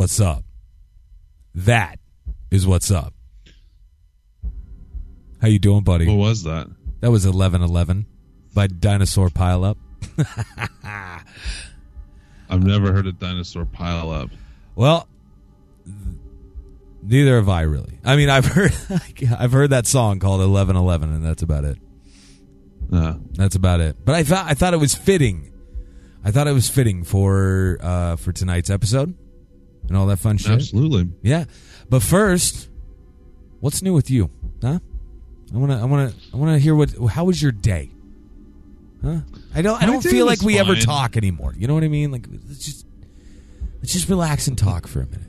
What's up. That is what's up. How you doing, buddy? What was that? That was eleven eleven by Dinosaur Pile Up. I've never heard a dinosaur pile up. Well, neither have I really. I mean, I've heard I've heard that song called Eleven Eleven, and that's about it. Uh, That's about it. But I thought I thought it was fitting. I thought it was fitting for uh, for tonight's episode and all that fun shit. absolutely. Yeah. But first, what's new with you? Huh? I want to I want to I want to hear what how was your day? Huh? I don't I don't feel like we ever talk anymore. You know what I mean? Like let's just let's just relax and talk for a minute.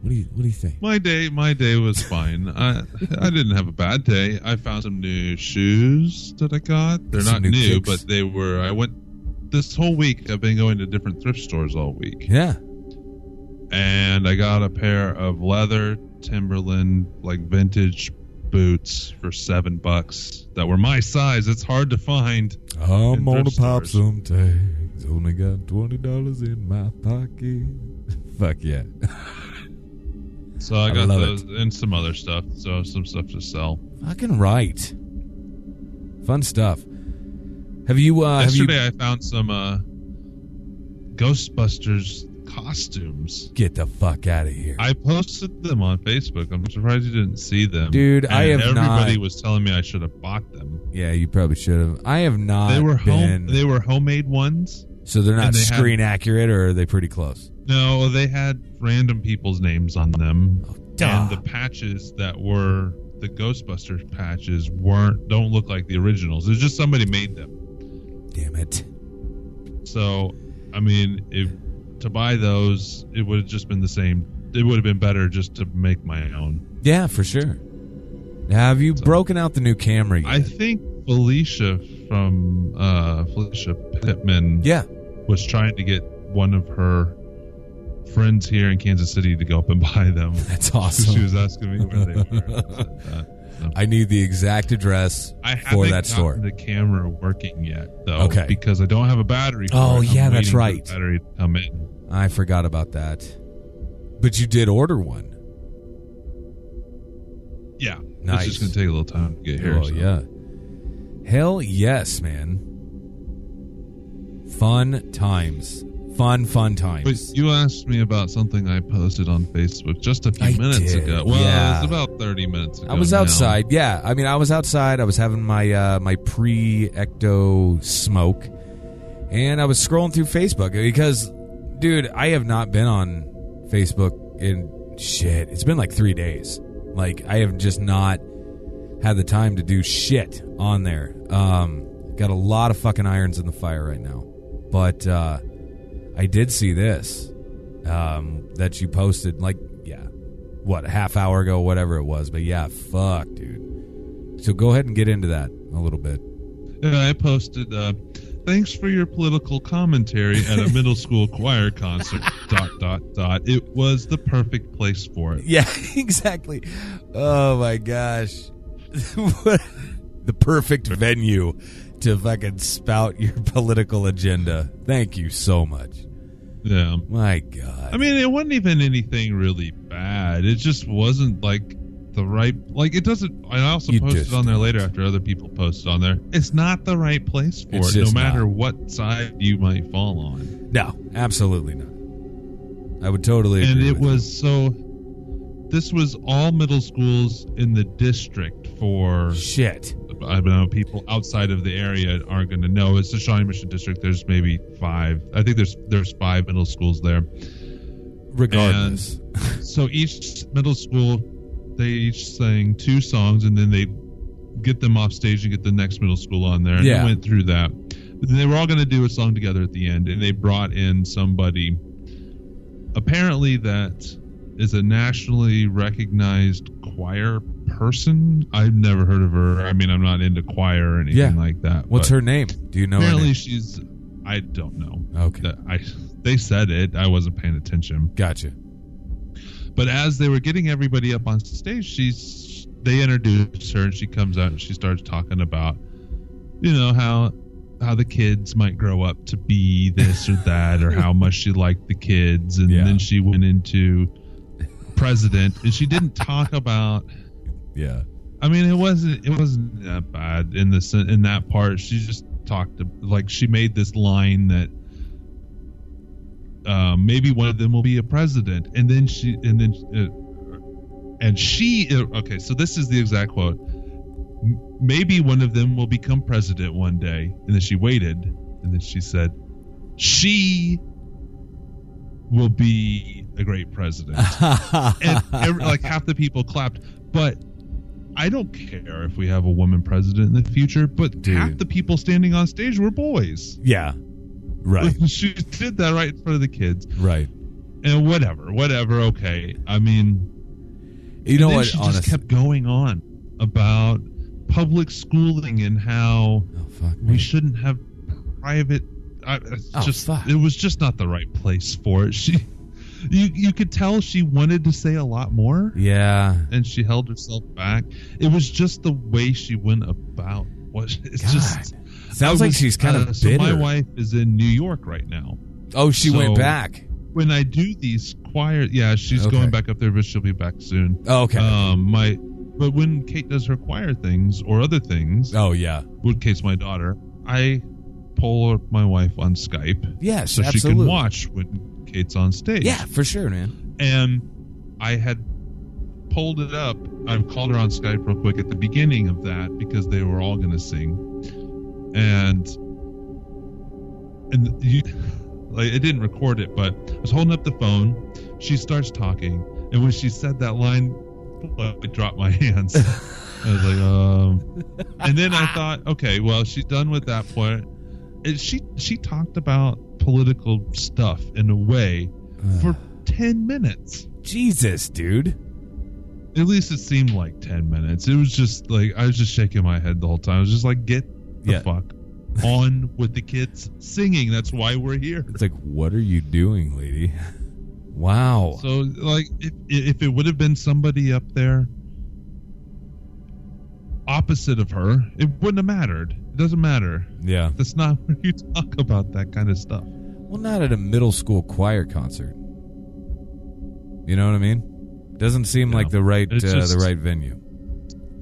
What do you what do you think? My day, my day was fine. I I didn't have a bad day. I found some new shoes that I got. They're Some not new new, but they were. I went this whole week. I've been going to different thrift stores all week, Yeah. And I got a pair of leather Timberland like vintage boots for seven bucks that were my size. It's hard to find. I'm gonna pop stores. some tags. Only got twenty dollars in my pocket. Fuck yeah. So I I got those and some other stuff. So some stuff to sell. Fucking right. Fun stuff. Have you uh have you Yesterday, I found some uh, Ghostbusters costumes. get the fuck out of here. I posted them on Facebook. I'm surprised you didn't see them, Dude, I have Everybody not- was telling me I should have bought them. yeah, you probably should have. I have not they were been home. They were homemade ones. so they're not and they had- screen accurate or are they pretty close? No, they had random people's names on them, oh, duh. and the patches that were the Ghostbusters patches weren't don't look like the originals. It's just somebody made them. Damn it. So, I mean, if to buy those, it would have just been the same. It would have been better just to make my own. Yeah, for sure. Have you broken out the new camera yet? I think Felicia from uh, Felicia Pittman yeah. was trying to get one of her friends here in Kansas City to go up and buy them. That's awesome. she was asking me where they were. I need the exact address I for that store. the camera working yet, though. Okay. Because I don't have a battery. For Oh, it. I'm yeah, that's right. battery to come in. I forgot about that. But you did order one. Yeah, Nice. It's just gonna take a little time to get here. Oh so. yeah. Hell yes, man. Fun times. Fun, fun times. But you asked me about something I posted on Facebook just a few I minutes did, ago. Well, yeah. it was about thirty minutes ago. I was now. outside. Yeah, I mean, I was outside. I was having my uh, my pre ecto smoke, and I was scrolling through Facebook because, dude, I have not been on Facebook in shit. It's been like three days. Like I have just not had the time to do shit on there. Um, got a lot of fucking irons in the fire right now, but uh, I did see this um, that you posted. Like, yeah, what a half hour ago, whatever it was. But yeah, fuck, dude. So go ahead and get into that a little bit. Yeah, I posted. Uh, Thanks for your political commentary at a middle school choir concert. dot dot dot. It was the perfect place for it. Yeah, exactly. Oh my gosh. the perfect venue to fucking spout your political agenda. Thank you so much. Yeah. My God. I mean, it wasn't even anything really bad. It just wasn't like the right. Like it doesn't. I also You posted on there later after other people posted on there. It's not the right place for It's it, no matter not. what side you might fall on. no, absolutely not. I would totally. and it was so. This was all middle schools in the district for shit. I don't know people outside of the area aren't going to know. It's the Shawnee Mission District. There's maybe five. I think there's there's five middle schools there. Regardless, So each middle school, they each sang two songs, and then they get them off stage and get the next middle school on there. And Yeah. they went through that. But then they were all going to do a song together at the end, and they brought in somebody. Apparently, that is a nationally recognized choir person. I've never heard of her. I mean, I'm not into choir or anything Yeah. like that. what's her name? Do you know? Her Apparently, she's. I don't know. Okay, That I they said it. I wasn't paying attention. gotcha. But as they were getting everybody up on stage, she's they introduce her and she comes out and she starts talking about, you know, how how the kids might grow up to be this or that, or how much she liked the kids, and Yeah. then she went into president, and she didn't talk about. Yeah, I mean, it wasn't it wasn't that bad in the in that part. She just talked to, like she made this line that um, maybe one of them will be a president, and then she and then uh, and she uh, okay. So this is the exact quote. Maybe one of them will become president one day, and then she waited, and then she said, "She will be a great president." and every, like half the people clapped. But I don't care if we have a woman president in the future. But Dude. half the people standing on stage were boys. yeah, right, she did that right in front of the kids, right. and whatever, whatever. Okay, I mean, You know what? She Honestly, just kept going on about public schooling and how oh, fuck we me. shouldn't have private. I, Oh, just fuck. it was just not the right place for it. She, you you could tell she wanted to say a lot more Yeah, and she held herself back. It was just the way she went about what it's God. just sounds I like she's kind uh, of so my wife is in New York right now. oh, she went back. When I do these choir, yeah, she's Okay. going back up there, but she'll be back soon. Oh, okay. Um, my, but when Kate does her choir things or other things, oh yeah. with Kate's my daughter, I pull up my wife on Skype Yes, so absolutely. she can watch when Kate's on stage. Yeah, for sure, man. and I had pulled it up. I called her on Skype real quick at the beginning of that because they were all going to sing, and and you like it didn't record it, but I was holding up the phone. She starts talking, and when she said that line, I dropped my hands. I was like, um, and then I thought, okay, well, she's done with that point. And she she talked about political stuff in a way uh. for 10 minutes. Jesus, dude. At least it seemed like 10 minutes. It was just like, I was just shaking my head the whole time. I was just like, get the Yeah. fuck on with the kids singing. That's why we're here. It's like, what are you doing, lady? Wow. So, like, if, if it would have been somebody up there opposite of her, it wouldn't have mattered. It doesn't matter. yeah. That's not where you talk about that kind of stuff. Well, not at a middle school choir concert. You know what I mean? Doesn't seem like the right uh, just- the right venue.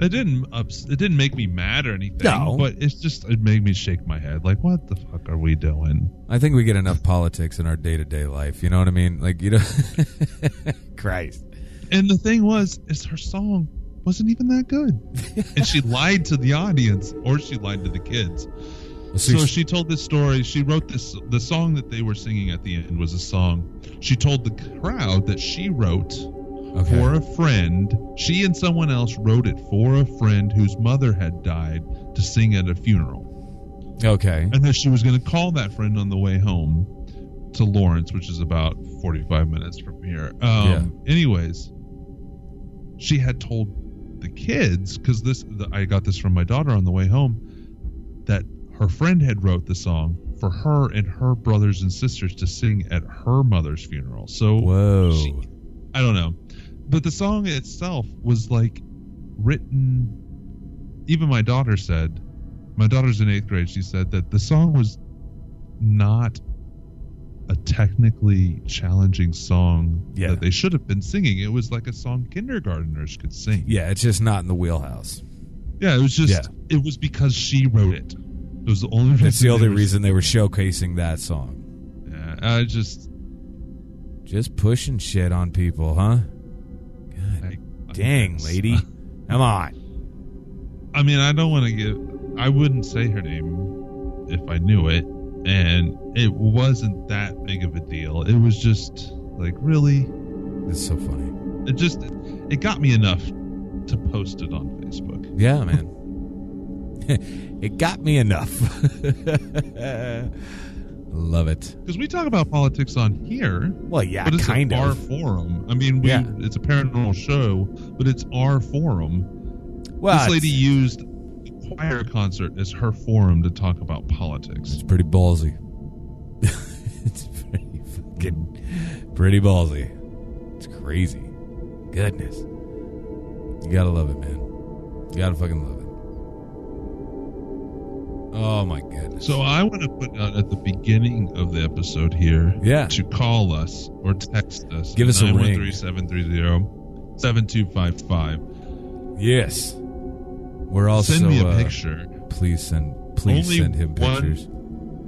It didn't ups- it didn't make me mad or anything. No. but it's just it made me shake my head. Like, what the fuck are we doing? I think we get enough politics in our day to day life. You know what I mean? Like you know, Christ. And the thing was, is her song wasn't even that good, and she lied to the audience, or she lied to the kids. So she told this story. She wrote this. The song that they were singing at the end was a song. She told the crowd that she wrote okay. for a friend. She and someone else wrote it for a friend whose mother had died to sing at a funeral. okay. and that she was going to call that friend on the way home to Lawrence, which is about 45 minutes from here. Um, Anyways, she had told the kids because this the, I got this from my daughter on the way home that her friend had wrote the song for her and her brothers and sisters to sing at her mother's funeral. So Whoa. she- I don't know, but the song itself was like written. Even my daughter said, my daughter's in eighth grade. She said that the song was not a technically challenging song Yeah. that they should have been singing. It was like a song kindergarteners could sing. yeah, it's just not in the wheelhouse. Yeah, it was just. Yeah. It was because she wrote it. It was the only. Reason It's the only they were- reason they were showcasing that song. Yeah, I just. Just pushing shit on people, huh? God I- dang, lady. Come on. I mean, I don't want to give. I wouldn't say her name if I knew it, and it wasn't that big of a deal. It was just like really. It's so funny. It just it got me enough to post it on Facebook. Yeah, man. it got me enough. Love it. Because we talk about politics on here, Well, yeah, but it's kind our of. forum. I mean, we, Yeah. it's a paranormal show, but it's our forum. Well, this lady used choir concert as her forum to talk about politics. it's pretty ballsy. it's pretty fucking pretty ballsy. It's crazy. Goodness. You gotta love it, man. You gotta fucking love it. Oh my goodness. So I want to put out at the beginning of the episode here Yeah. to call us or text us. Give us a ring. 913-730-7255. Yes. We're also Send me a uh, picture. Please send please Only send him pictures.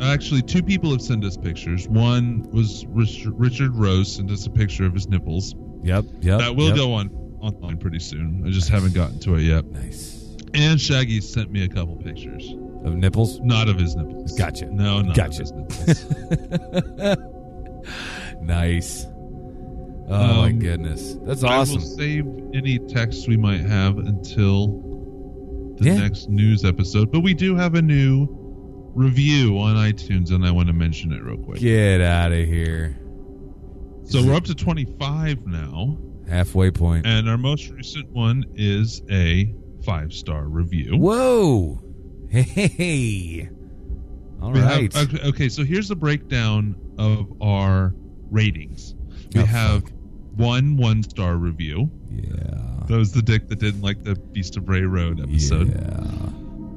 Actually, two people have sent us pictures. One was Richard Rose sent us a picture of his nipples. Yep, yep. that will yep. go on online pretty soon. I just haven't gotten to it yet. Nice. And Shaggy sent me a couple pictures. Of nipples? Not of his nipples. Gotcha. No, not Gotcha. of his nipples. Nice. Oh my Um, goodness. That's I awesome. will save any texts we might have until the Yeah. next news episode. But we do have a new review on iTunes, and I want to mention it real quick. Get out of here. So we're up to 25 now, Halfway point. and our most recent one is a five star review. Whoa. Hey. All We have- right. okay, okay, so here's the breakdown of our ratings. We Oh, have fuck. one one star review. Yeah. That was the dick that didn't like the Beast of Bray Road episode. Yeah.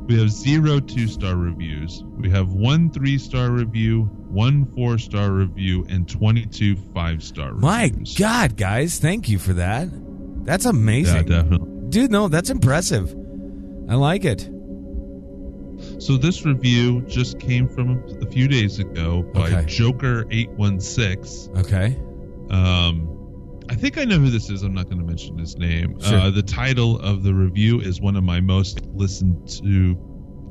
We have zero two star reviews. We have one three star review, one four star review, and 22 five star reviews. My God, guys, thank you for that. That's amazing. Yeah, definitely. Dude, no, that's impressive. I like it. So this review just came from a few days ago by Okay. Joker816. Okay. Um, I think I know who this is. I'm not going to mention his name. Sure. Uh, the title of the review is one of my most listened to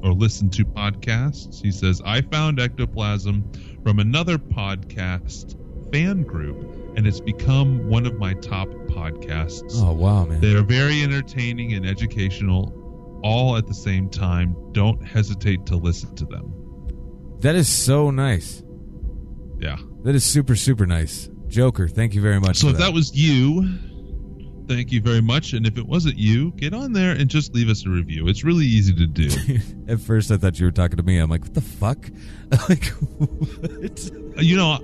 or listened to podcasts. He says, I found ectoplasm from another podcast fan group, and it's become one of my top podcasts. Oh, wow, man. They are very entertaining and educational, all at the same time. Don't hesitate to listen to them. That is so nice. Yeah. That is super, super nice. Joker, thank you very much. So if that was you, thank you very much. And if it wasn't you, get on there and just leave us a review. It's really easy to do. At first, I thought you were talking to me. I'm like, what the fuck? like, what? you know,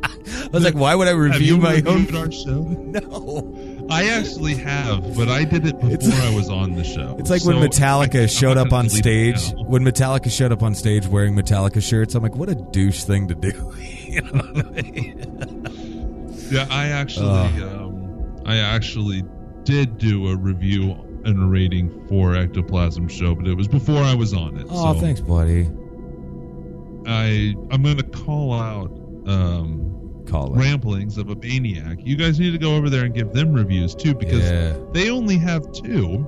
I was like, why would I review my own? our show? No. I actually have, but I did it before It's- I was on the show. It's like when Metallica I- showed up on stage. When Metallica showed up on stage wearing Metallica shirts, I'm like, what a douche thing to do. You know what I mean? Yeah, I actually, Ugh. um, I actually did do a review and a rating for Ectoplasm Show, but it was before I was on it. oh, so thanks, buddy. I I'm going to call out um, Call it. ramblings of a maniac. You guys need to go over there and give them reviews too, because Yeah. they only have two.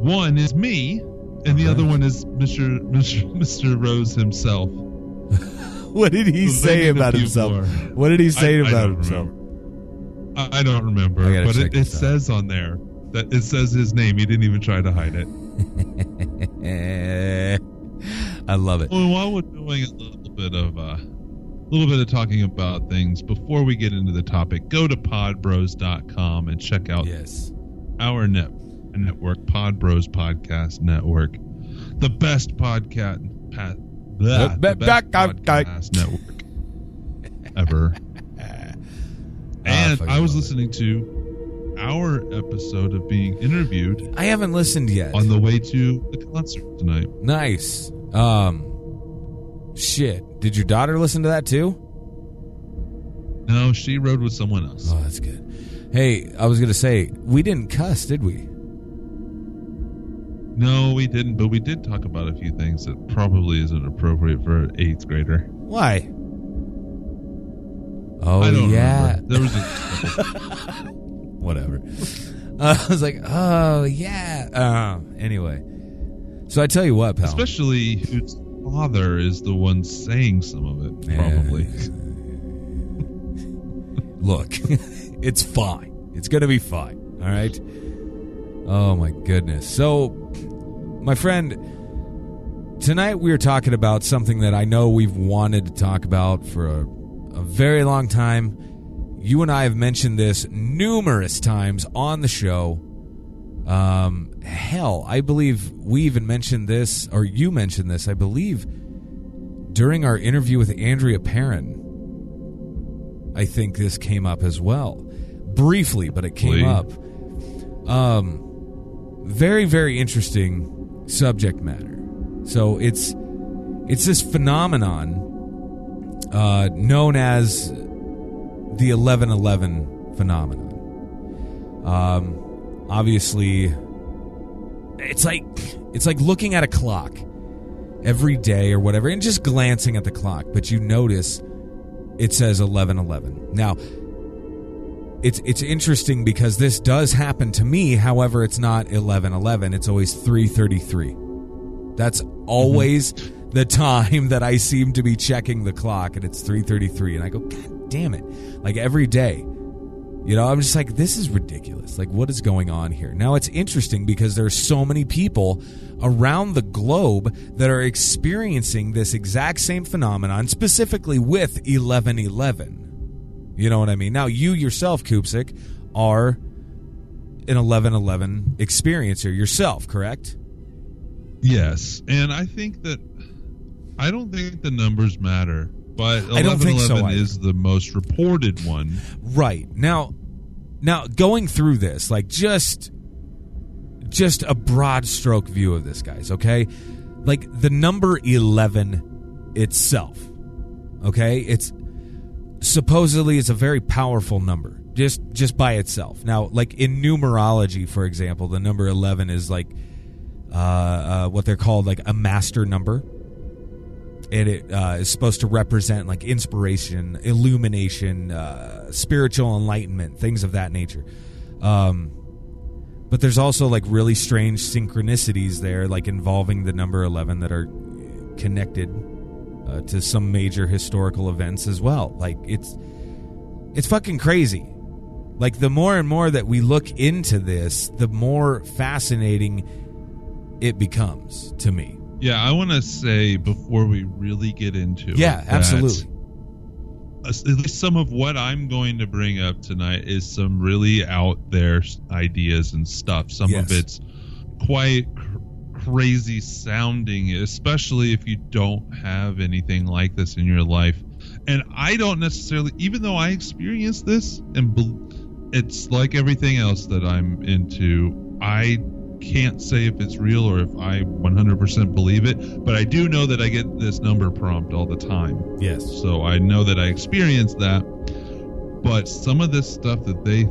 One is me, and the other one is Mr. Mr. Mr. Rose himself. What did he So say about himself? more. What did he say I- about himself? I, I don't remember, I but it, it says on there that it says his name. He didn't even try to hide it. I love it. Well, while we're doing a little bit of uh, a little bit of talking about things before we get into the topic, go to podbros.com and check out Yes. our net network, Podbros Podcast Network, the best podcast, pa, blah, Be- the best podcast network ever. Ah, And fucking I was love it. listening to our episode of being interviewed I haven't listened yet. on the way to the concert tonight. nice. Um, shit. Did your daughter listen to that too? No, she rode with someone else. Oh, that's good. Hey, I was gonna say we didn't cuss, did we? No, we didn't, but we did talk about a few things that probably isn't appropriate for an eighth grader. Why? Oh I don't yeah, remember. There was a whatever. Uh, I was like, oh yeah. Uh, anyway, so I tell you what, pal. especially whose father is the one saying some of it. Yeah. Probably. Look, it's fine. It's going to be fine. All right. Oh my goodness. So, my friend, tonight we are talking about something that I know we've wanted to talk about for a, a very long time. You and I have mentioned this numerous times on the show. Um, hell, I believe we even mentioned this, or you mentioned this, I believe, during our interview with Andrea Perron. I think this came up as well, briefly, but it came Please. up. Um, very very interesting subject matter. So it's it's this phenomenon uh, known as the eleven eleven phenomenon. Um, obviously, it's like it's like looking at a clock every day or whatever, and just glancing at the clock, but you notice it says eleven eleven. Now, it's it's interesting because this does happen to me. However, it's not eleven eleven. It's always three thirty three. That's always the time that I seem to be checking the clock, and it's three thirty three. And I go, God damn it! Like every day, you know, I'm just like, this is ridiculous. Like, what is going on here? Now, it's interesting because there's so many people around the globe that are experiencing this exact same phenomenon, specifically with 1111. You know what I mean? Now, you yourself, Kupsik, are an 1111 experiencer yourself, correct? Yes, and I think that I don't think the numbers matter, but I don't think so 1111 either. is the most reported one. Right. Now now going through this, like just just a broad stroke view of this guys, okay? Like the number 11 itself. Okay? It's supposedly it's a very powerful number just just by itself. Now, like in numerology, for example, the number 11 is like uh, uh, what they're called like a master number and it uh, is supposed to represent like inspiration, illumination, uh, spiritual enlightenment, things of that nature. Um, but there's also like really strange synchronicities there, like involving the number eleven that are connected uh, to some major historical events as well. Like it's it's fucking crazy. Like the more and more that we look into this, the more fascinating it becomes to me. Yeah, I want to say before we really get into Yeah, it, absolutely. At least some of what I'm going to bring up tonight is some really out there ideas and stuff. Some of it's quite cr- crazy sounding, especially if you don't have anything like this in your life. And I don't necessarily, even though I experienced this, and it's like everything else that I'm into. I can't say if it's real or if I 100% believe it, but I do know that I get this number prompt all the time. Yes. So I know that I experienced that. But some of this stuff that they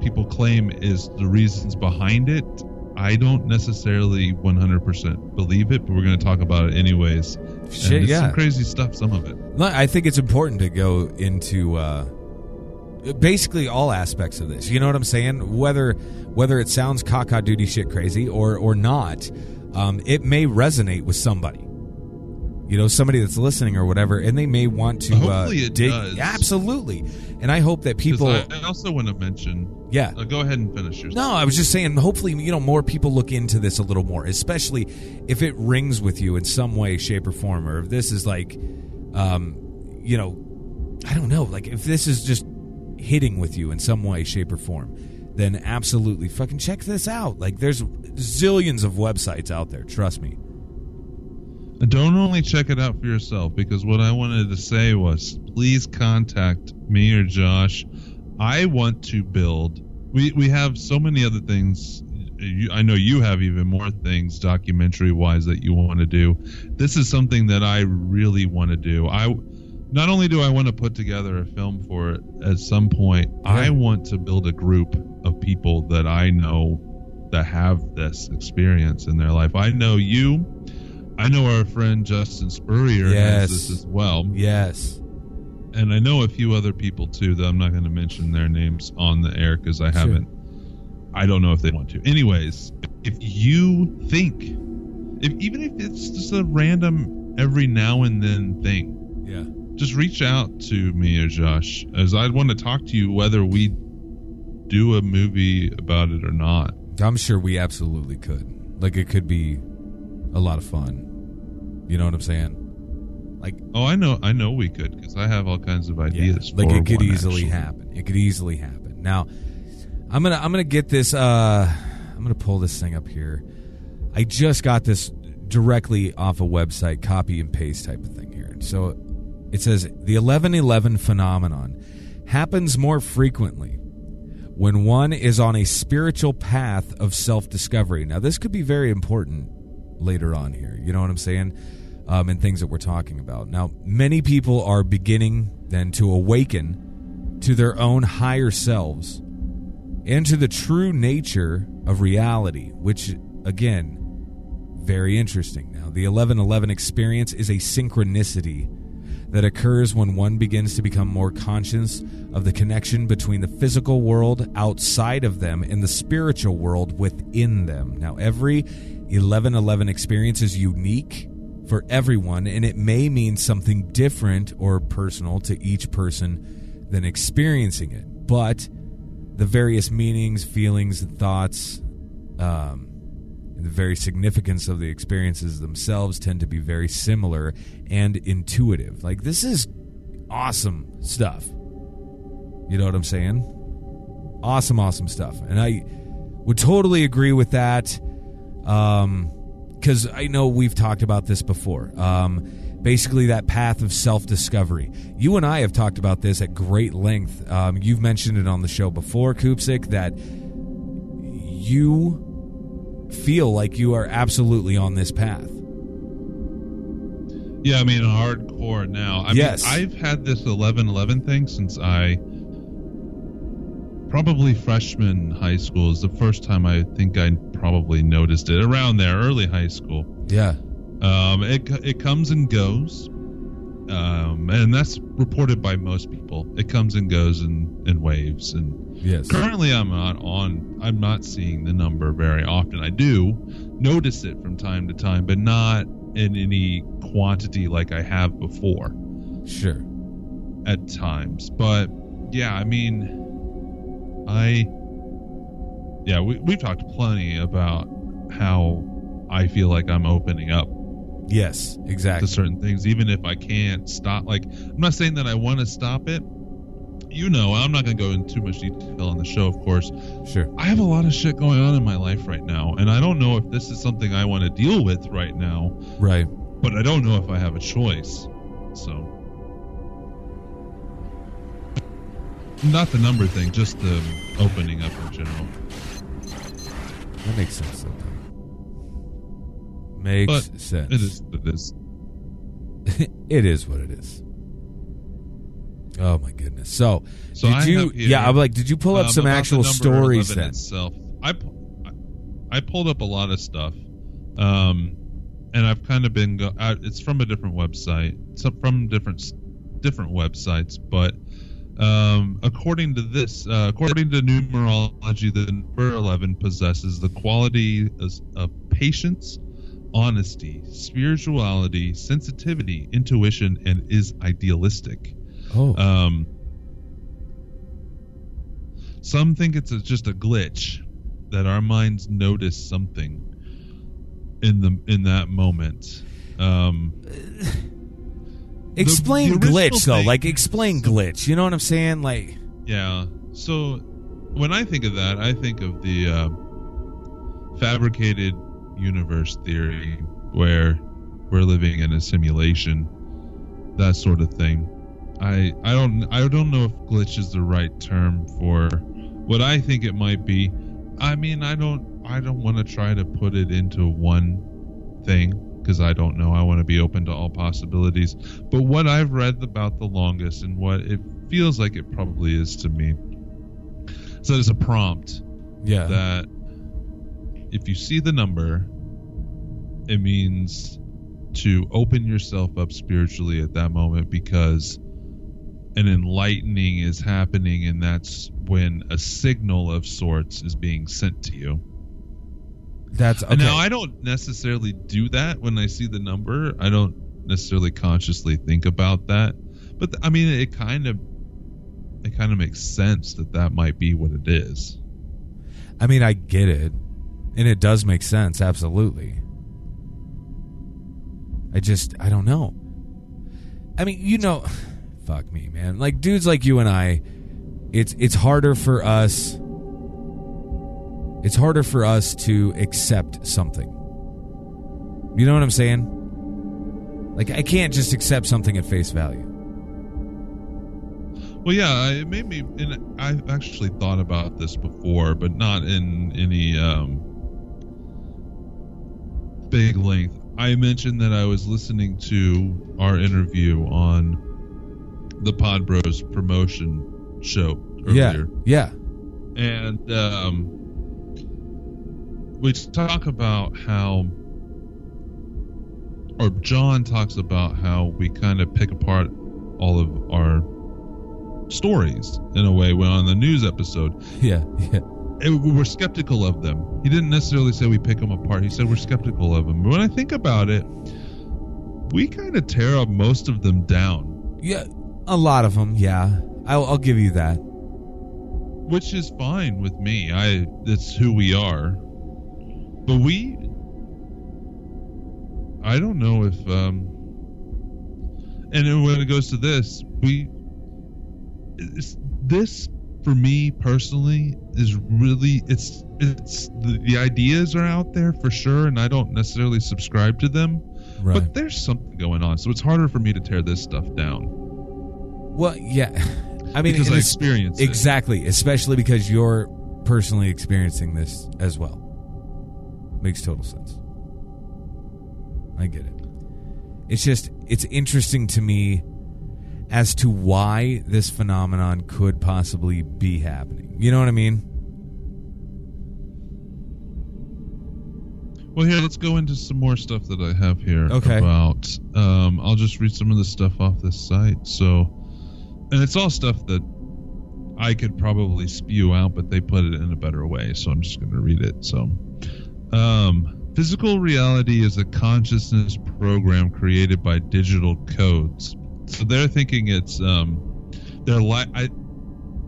people claim is the reasons behind it, I don't necessarily 100% believe it, but we're going to talk about it anyways. And Shit, yeah. some crazy stuff, some of it. I think it's important to go into uh, basically all aspects of this. You know what I'm saying? Whether whether it sounds caca duty shit crazy or or not, um, it may resonate with somebody. You know, somebody that's listening or whatever, and they may want to Hopefully uh, it dig. does. Absolutely, and I hope that people. I, I also want to mention. yeah, Uh, go ahead and finish yours. no, I was just saying. Hopefully, you know, more people look into this a little more, especially if it rings with you in some way, shape, or form, or if this is like, um, you know, I don't know, like if this is just hitting with you in some way, shape, or form, then absolutely fucking check this out. Like, there's zillions of websites out there. Trust me. Don't only check it out for yourself because what I wanted to say was please contact me or Josh. I want to build. We we have so many other things. I know you have even more things documentary wise that you want to do. This is something that I really want to do. I not only do I want to put together a film for it at some point, I want to build a group of people that I know that have this experience in their life. I know you. I know our friend Justin Spurrier Yes. has this as well. Yes. and I know a few other people too that I'm not going to mention their names on the air because I haven't. I don't know if they want to. Anyways, if you think, if even if it's just a random every now and then thing, Yeah. Just reach out to me or Josh, as I'd want to talk to you whether we do a movie about it or not. I'm sure we absolutely could. Like it could be a lot of fun. You know what I'm saying? Like Oh, I know, I know we could because I have all kinds of yeah, ideas. like it could one, easily actually. happen. It could easily happen. Now, I'm gonna I'm gonna get this. uh I'm gonna pull this thing up here. I just got this directly off a website, copy and paste type of thing here. So it says the 1111 phenomenon happens more frequently when one is on a spiritual path of self discovery. Now, this could be very important later on here. You know what I'm saying? Um, and things that we're talking about. Now, many people are beginning then to awaken to their own higher selves and to the true nature of reality, which, again, very interesting. Now, the 1111 experience is a synchronicity that occurs when one begins to become more conscious of the connection between the physical world outside of them and the spiritual world within them. Now, every 1111 experience is unique for everyone, and it may mean something different or personal to each person than experiencing it. But the various meanings, feelings, and thoughts, um, the very significance of the experiences themselves tend to be very similar and intuitive. Like this is awesome stuff. You know what I'm saying? Awesome, awesome stuff. And I would totally agree with that. Um, because I know we've talked about this before. Um, basically, that path of self discovery. You and I have talked about this at great length. Um, you've mentioned it on the show before, Koopsik, that you feel like you are absolutely on this path. Yeah, I mean, hardcore now. I Yes. mean, I've had this 11-11 thing since I probably freshman high school is the first time I think I probably noticed it around there, early high school. Yeah. Um, it it comes and goes, um, and that's reported by most people. It comes and goes in, in waves, and Yes. currently I'm not on. I'm not seeing the number very often. I do notice it from time to time, but not in any quantity like I have before Sure. at times. But yeah, I mean, I yeah, we we've talked plenty about how I feel like I'm opening up Yes. Exactly. to certain things, even if I can't stop. Like, I'm not saying that I want to stop it. You know, I'm not going to go into too much detail on the show, of course. Sure. I have a lot of shit going on in my life right now, and I don't know if this is something I want to deal with right now, Right. but I don't know if I have a choice. So, not the number thing, just the opening up in general. That makes sense. Though. Makes But sense. It is. It is. it is what it is. Oh my goodness. So, So did I you? here- yeah, I'm like, did you pull up Um, some actual stories then? Itself. I, I- I pulled up a lot of stuff, um, and I've kind of been. Go- uh, it's from a different website, some from different different websites, but um, according to this, uh, according to numerology, the number eleven possesses the quality of, of patience, honesty, spirituality, sensitivity, intuition, and is idealistic. Oh, Um, some think it's a, just a glitch that our minds notice something in the in that moment. Um, explain the original glitch though. Like, explain glitch. You know what I'm saying? Like, yeah. So when I think of that, I think of the uh, fabricated universe theory, where we're living in a simulation, that sort of thing. I I don't I don't know if glitch is the right term for what I think it might be. I mean, I don't I don't want to try to put it into one thing because I don't know. I want to be open to all possibilities. But what I've read about the longest and what it feels like it probably is to me. So there's a prompt yeah, that if you see the number, it means to open yourself up spiritually at that moment because an enlightening is happening, and that's when a signal of sorts is being sent to you. That's okay. And now I don't necessarily do that when I see the number. I don't necessarily consciously think about that, but I mean, it kind of it kind of makes sense that that might be what it is. I mean, I get it, and it does make sense. Absolutely. I just, I don't know. I mean, you know, fuck me, man. Like dudes like you and I, it's it's harder for us. It's harder for us to accept something. You know what I'm saying? Like I can't just accept something at face value. Well, yeah, it made me. And I've actually thought about this before, but not in any um, big length. I mentioned that I was listening to our interview on the Pod Bros promotion show earlier. Yeah, yeah, and um, we talk about how, or John talks about how we kind of pick apart all of our stories in a way when on the news episode. yeah, yeah. We're skeptical of them. He didn't necessarily say we pick them apart. He said we're skeptical of them. But when I think about it, we kind of tear up most of them down, Yeah, a lot of them. Yeah, I'll, I'll give you that. which is fine with me. I that's who we are. But we I don't know if um and when it goes to this, we it's, this for me personally is really it's it's the, the ideas are out there for sure and I don't necessarily subscribe to them. Right. But there's something going on. So it's harder for me to tear this stuff down. well, yeah. I mean, because I it's- experienced it. exactly, especially because you're personally experiencing this as well. Makes total sense. I get it. It's just it's interesting to me as to why this phenomenon could possibly be happening. You know what I mean? Well, here, let's go into some more stuff that I have here Okay. about. Um, I'll just read some of the stuff off this site. So, and it's all stuff that I could probably spew out, but they put it in a better way. So I'm just going to read it. So, um, physical reality is a consciousness program created by digital codes. So they're thinking it's um, they're like I,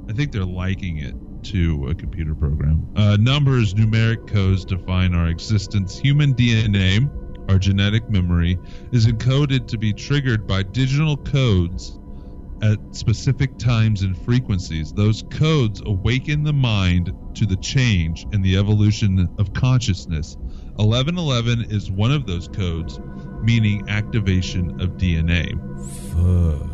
I think they're liking it to a computer program. Uh, numbers, numeric codes define our existence. Human DNA, our genetic memory, is encoded to be triggered by digital codes at specific times and frequencies. Those codes awaken the mind to the change and the evolution of consciousness. 1111 is one of those codes, meaning activation of DNA. Fuck.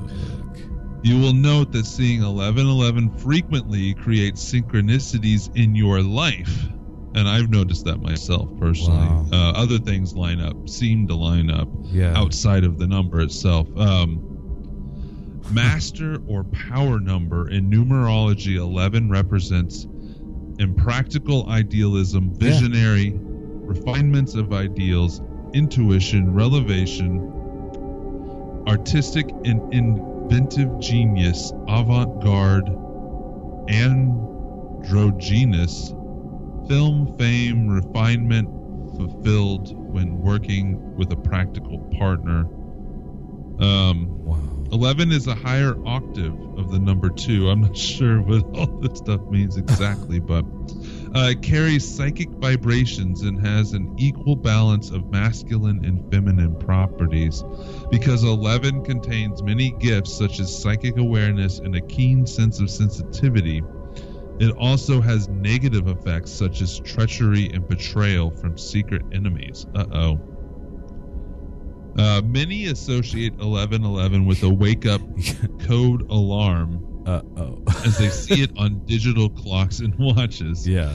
You will note that seeing 1111 frequently creates synchronicities in your life. And I've noticed that myself personally. Wow. Uh, other things line up, seem to line up Yeah. outside of the number itself. Um, master or power number in numerology 11 represents impractical idealism, Yeah. visionary, refinements of ideals, intuition, revelation, artistic and inventive genius, avant garde, androgynous, film fame, refinement fulfilled when working with a practical partner. Um, Wow. 11 is a higher octave of the number 2. I'm not sure what all this stuff means exactly, but uh, it carries psychic vibrations and has an equal balance of masculine and feminine properties. Because 11 contains many gifts such as psychic awareness and a keen sense of sensitivity, it also has negative effects such as treachery and betrayal from secret enemies. Uh oh. Uh, many associate 1111 with a wake up code alarm Uh oh. as they see it on digital clocks and watches. yeah.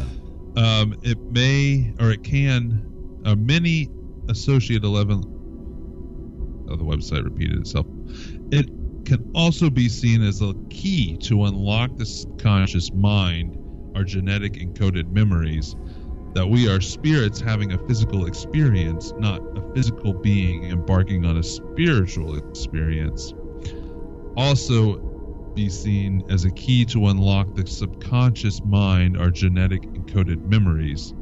Um, it may or it can. Uh, many associate 11. Oh, the website repeated itself. It can also be seen as a key to unlock the subconscious mind, our genetic encoded memories, that we are spirits having a physical experience, not a physical being embarking on a spiritual experience. Also, be seen as a key to unlock the subconscious mind, our genetic encoded memories.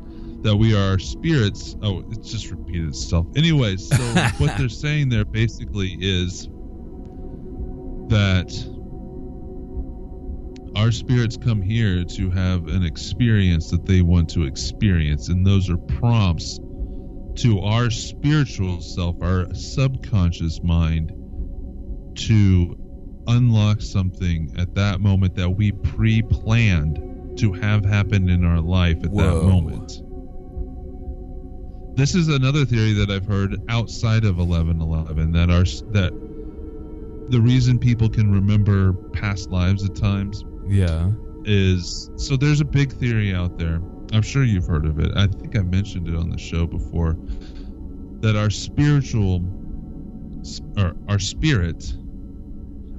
That we are spirits. Oh, it just repeated itself. Anyway, so what they're saying there basically is that our spirits come here to have an experience that they want to experience, and those are prompts to our spiritual self, our subconscious mind, to unlock something at that moment that we pre planned to have happen in our life at Whoa. that moment. This is another theory that I've heard outside of 1111 that our that the reason people can remember past lives at times Yeah. is so there's a big theory out there. I'm sure you've heard of it. I think I mentioned it on the show before that our spiritual or our spirit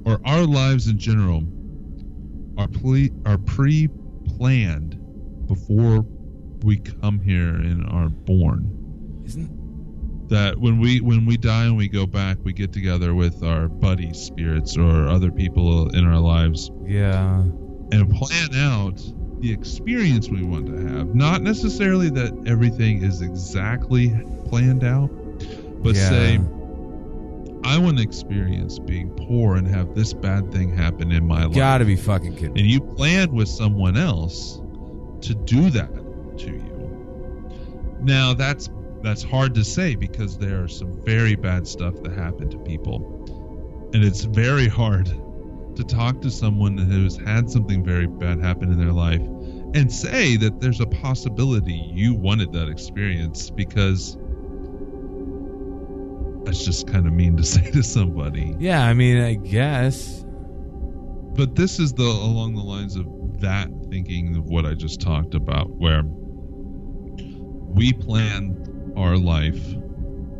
or our lives in general are ple- are pre-planned before we come here and are born Isn't that when we when we die and we go back we get together with our buddy spirits or other people in our lives yeah. and plan out the experience we want to have. Not necessarily that everything is exactly planned out, but Yeah. say, I want to experience being poor and have this bad thing happen in my life. Gotta be fucking kidding. And you planned with someone else to do that to you. Now that's that's hard to say because there are some very bad stuff that happen to people. And it's very hard to talk to someone who's had something very bad happen in their life and say that there's a possibility you wanted that experience because that's just kind of mean to say to somebody. Yeah, I mean, I guess. But this is the along the lines of that thinking of what I just talked about, where we plan our life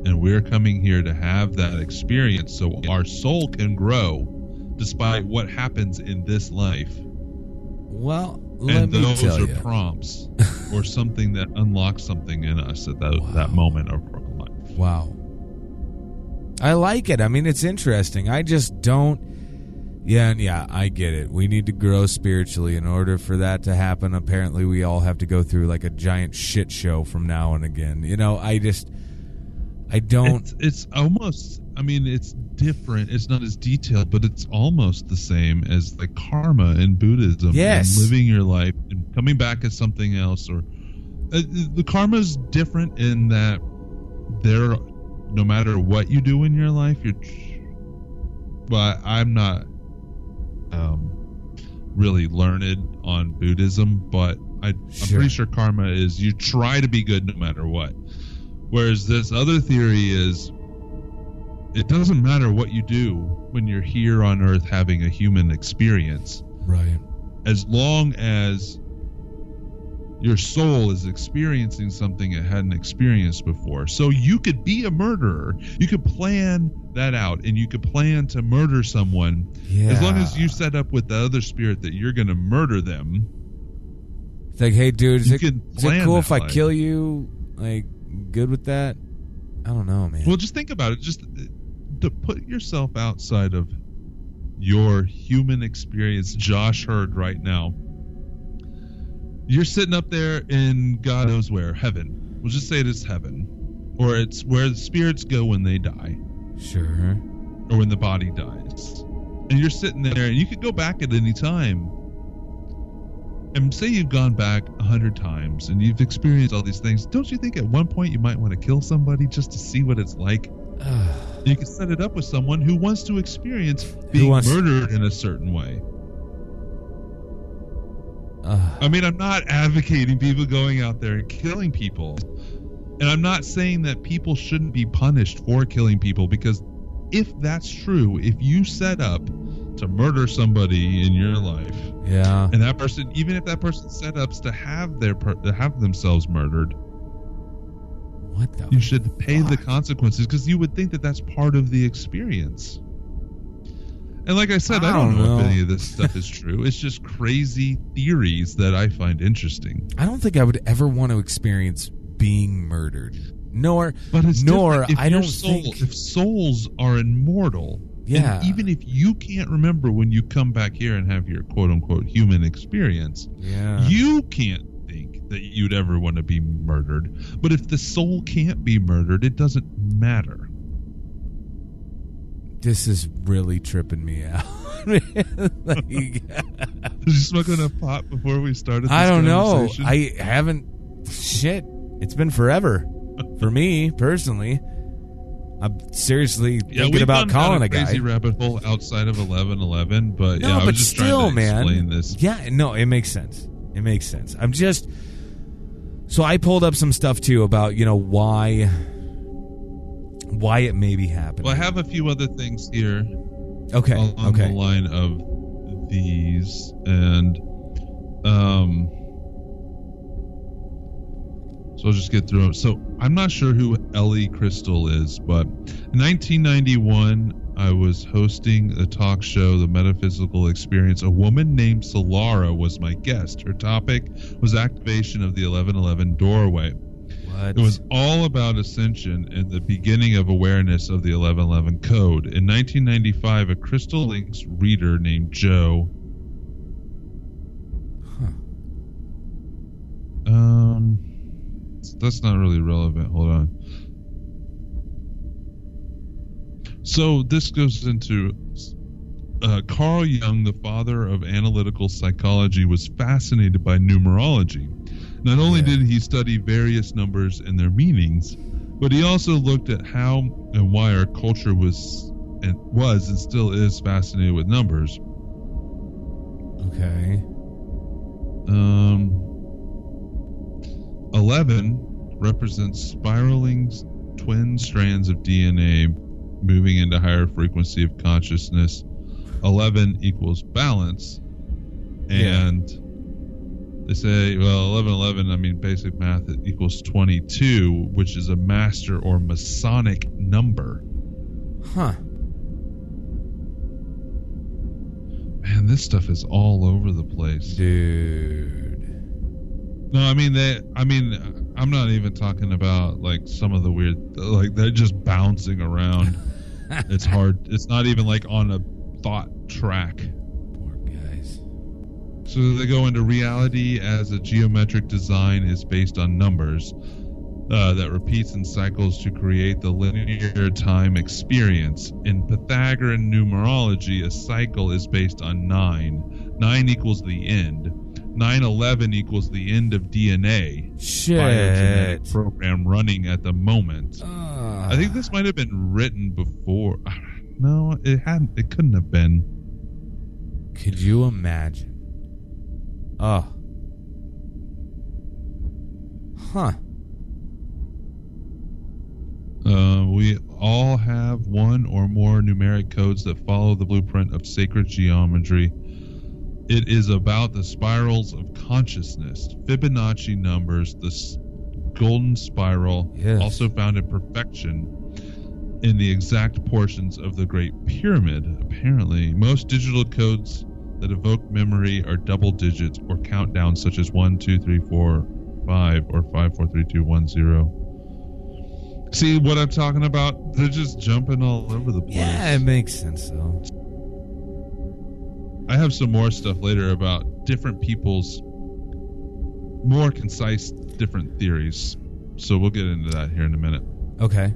and we're coming here to have that experience so our soul can grow despite what happens in this life. Well, let and those are you. prompts or something that unlocks something in us at that, that moment of our life. Wow. I like it. I mean, it's interesting. I just don't. Yeah, and yeah, I get it. We need to grow spiritually. In order for that to happen, apparently, we all have to go through like a giant shit show from now and again. You know, I just. I don't. It's, it's almost. I mean, it's different. It's not as detailed, but it's almost the same as like karma in Buddhism. Yes. living your life and coming back as something else, or uh, the karma's different in that there, no matter what you do in your life, you're. But I'm not um, really learned on Buddhism, but I, I'm Sure. pretty sure karma is you try to be good no matter what. Whereas this other theory is it doesn't matter what you do when you're here on earth having a human experience, Right. as long as your soul is experiencing something it hadn't experienced before. So you could be a murderer. You could plan that out and you could plan to murder someone Yeah. as long as you set up with the other spirit that you're going to murder them. It's like, hey, dude, is it, is it cool if I life. kill you? Like, good with that? I don't know, man. Well, just think about it. Just uh, to put yourself outside of your human experience, Josh Hurd right now. You're sitting up there in God knows where, heaven. We'll just say it is heaven, or it's where the spirits go when they die, sure. or when the body dies. And you're sitting there, and you could go back at any time. And say you've gone back a hundred times and you've experienced all these things. Don't you think at one point you might want to kill somebody just to see what it's like? You can set it up with someone who wants to experience being wants- murdered in a certain way. Ugh. I mean, I'm not advocating people going out there and killing people. And I'm not saying that people shouldn't be punished for killing people because if that's true, if you set up to murder somebody in your life yeah. and that person even if that person set ups to have their per- to have themselves murdered, What the? you should pay the consequences because you would think that that's part of the experience. And like I said, I, I don't don't know, if any of this stuff is true. It's just crazy theories that I find interesting. I don't think I would ever want to experience being murdered. Nor, But it's nor I don't soul, think. if souls are immortal, Yeah. Even if you can't remember when you come back here and have your quote unquote human experience, Yeah. you can't think that you'd ever want to be murdered. But if the soul can't be murdered, it doesn't matter. This is really tripping me out. Like, Did you smoke on a pot before we started? This I don't know. I haven't. Shit. It's been forever for me personally. I'm seriously yeah, thinking about calling a a guy. crazy rabbit hole outside of eleven eleven, but No, yeah, I was but just still, trying to man. explain this. Yeah, no, it makes sense. It makes sense. I'm just so I pulled up some stuff too about you know why why it may be happening. Well, I have a few other things here okay, along okay, the line of these, and um, so I'll just get through them. So I'm not sure who Ellie Crystal is, but in 1991, I was hosting a talk show, The Metaphysical Experience. A woman named Solara was my guest. Her topic was activation of the 1111 doorway. What? It was all about ascension and the beginning of awareness of the 1111 code. In 1995, a Crystalinks reader named Joe. Um, that's not really relevant. Hold on. So this goes into uh, Carl Jung, the father of analytical psychology, was fascinated by numerology. Not only Yeah. did he study various numbers and their meanings, but he also looked at how and why our culture was and was and still is fascinated with numbers. okay. Um, 11 represents spiraling twin strands of DNA moving into higher frequency of consciousness. 11 equals balance. Yeah. They say, well, 11, 11, I mean, basic math, it equals 22, which is a master or Masonic number. Huh. Man, this stuff is all over the place. Dude. No, I mean they. I mean, I'm not even talking about like some of the weird. Like they're just bouncing around. it's hard. It's not even like on a thought track. So they go into reality as a geometric design is based on numbers uh, that repeats and cycles to create the linear time experience. In Pythagorean numerology, a cycle is based on nine. Nine equals the end. 911 equals the end of DNA. Shit. program running at the moment. Ah. I think this might have been written before. No, it hadn't. It couldn't have been. Could you imagine? Oh. Huh. Uh, we all have one or more numeric codes that follow the blueprint of sacred geometry. It is about the spirals of consciousness, Fibonacci numbers, the s- golden spiral, Yes. also found in perfection in the exact portions of the Great Pyramid. Apparently, most digital codes that evoke memory are double digits or countdowns such as 1, 2, 3, 4, 5, or 5, 4, 3, 2, 1, 0. See what I'm talking about? They're just jumping all over the place. Yeah, it makes sense though. I have some more stuff later about different people's more concise different theories. So we'll get into that here in a minute. Okay.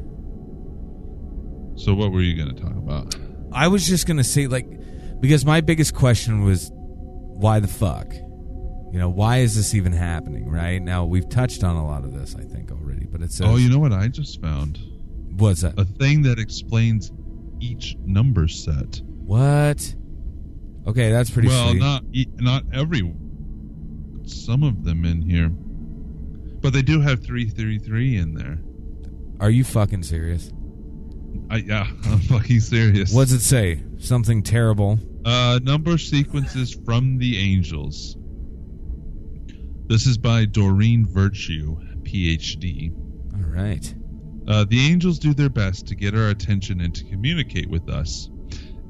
So what were you going to talk about? I was just gonna say like because my biggest question was why the fuck? You know, why is this even happening, right? Now we've touched on a lot of this, I think, already, but it says oh, you know what I just found? what's that? A thing that explains each number set. What? Okay, that's pretty well, sweet. not not every some of them in here. But they do have 333 in there. Are you fucking serious? I, yeah, I'm fucking serious. What's it say? Something terrible. Uh, number sequences from the angels. This is by Doreen Virtue, PhD. All right. Uh, the angels do their best to get our attention and to communicate with us.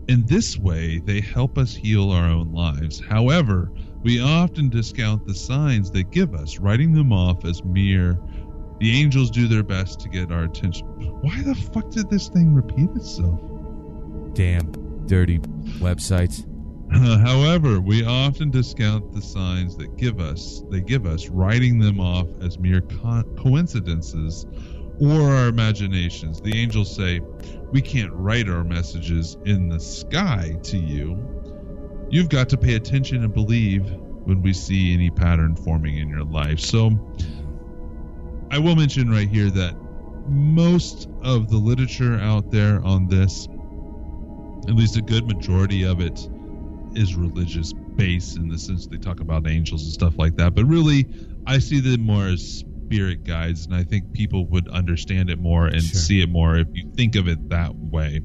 In this way, they help us heal our own lives. However, we often discount the signs they give us, writing them off as mere. The angels do their best to get our attention. Why the fuck did this thing repeat itself? damn dirty websites. However, we often discount the signs that give us they give us, writing them off as mere co- coincidences or our imaginations. The angels say, "We can't write our messages in the sky to you. You've got to pay attention and believe when we see any pattern forming in your life." So, I will mention right here that most of the literature out there on this, at least a good majority of it, is religious based in the sense they talk about angels and stuff like that. But really, I see them more as spirit guides, and I think people would understand it more and Sure. see it more if you think of it that way.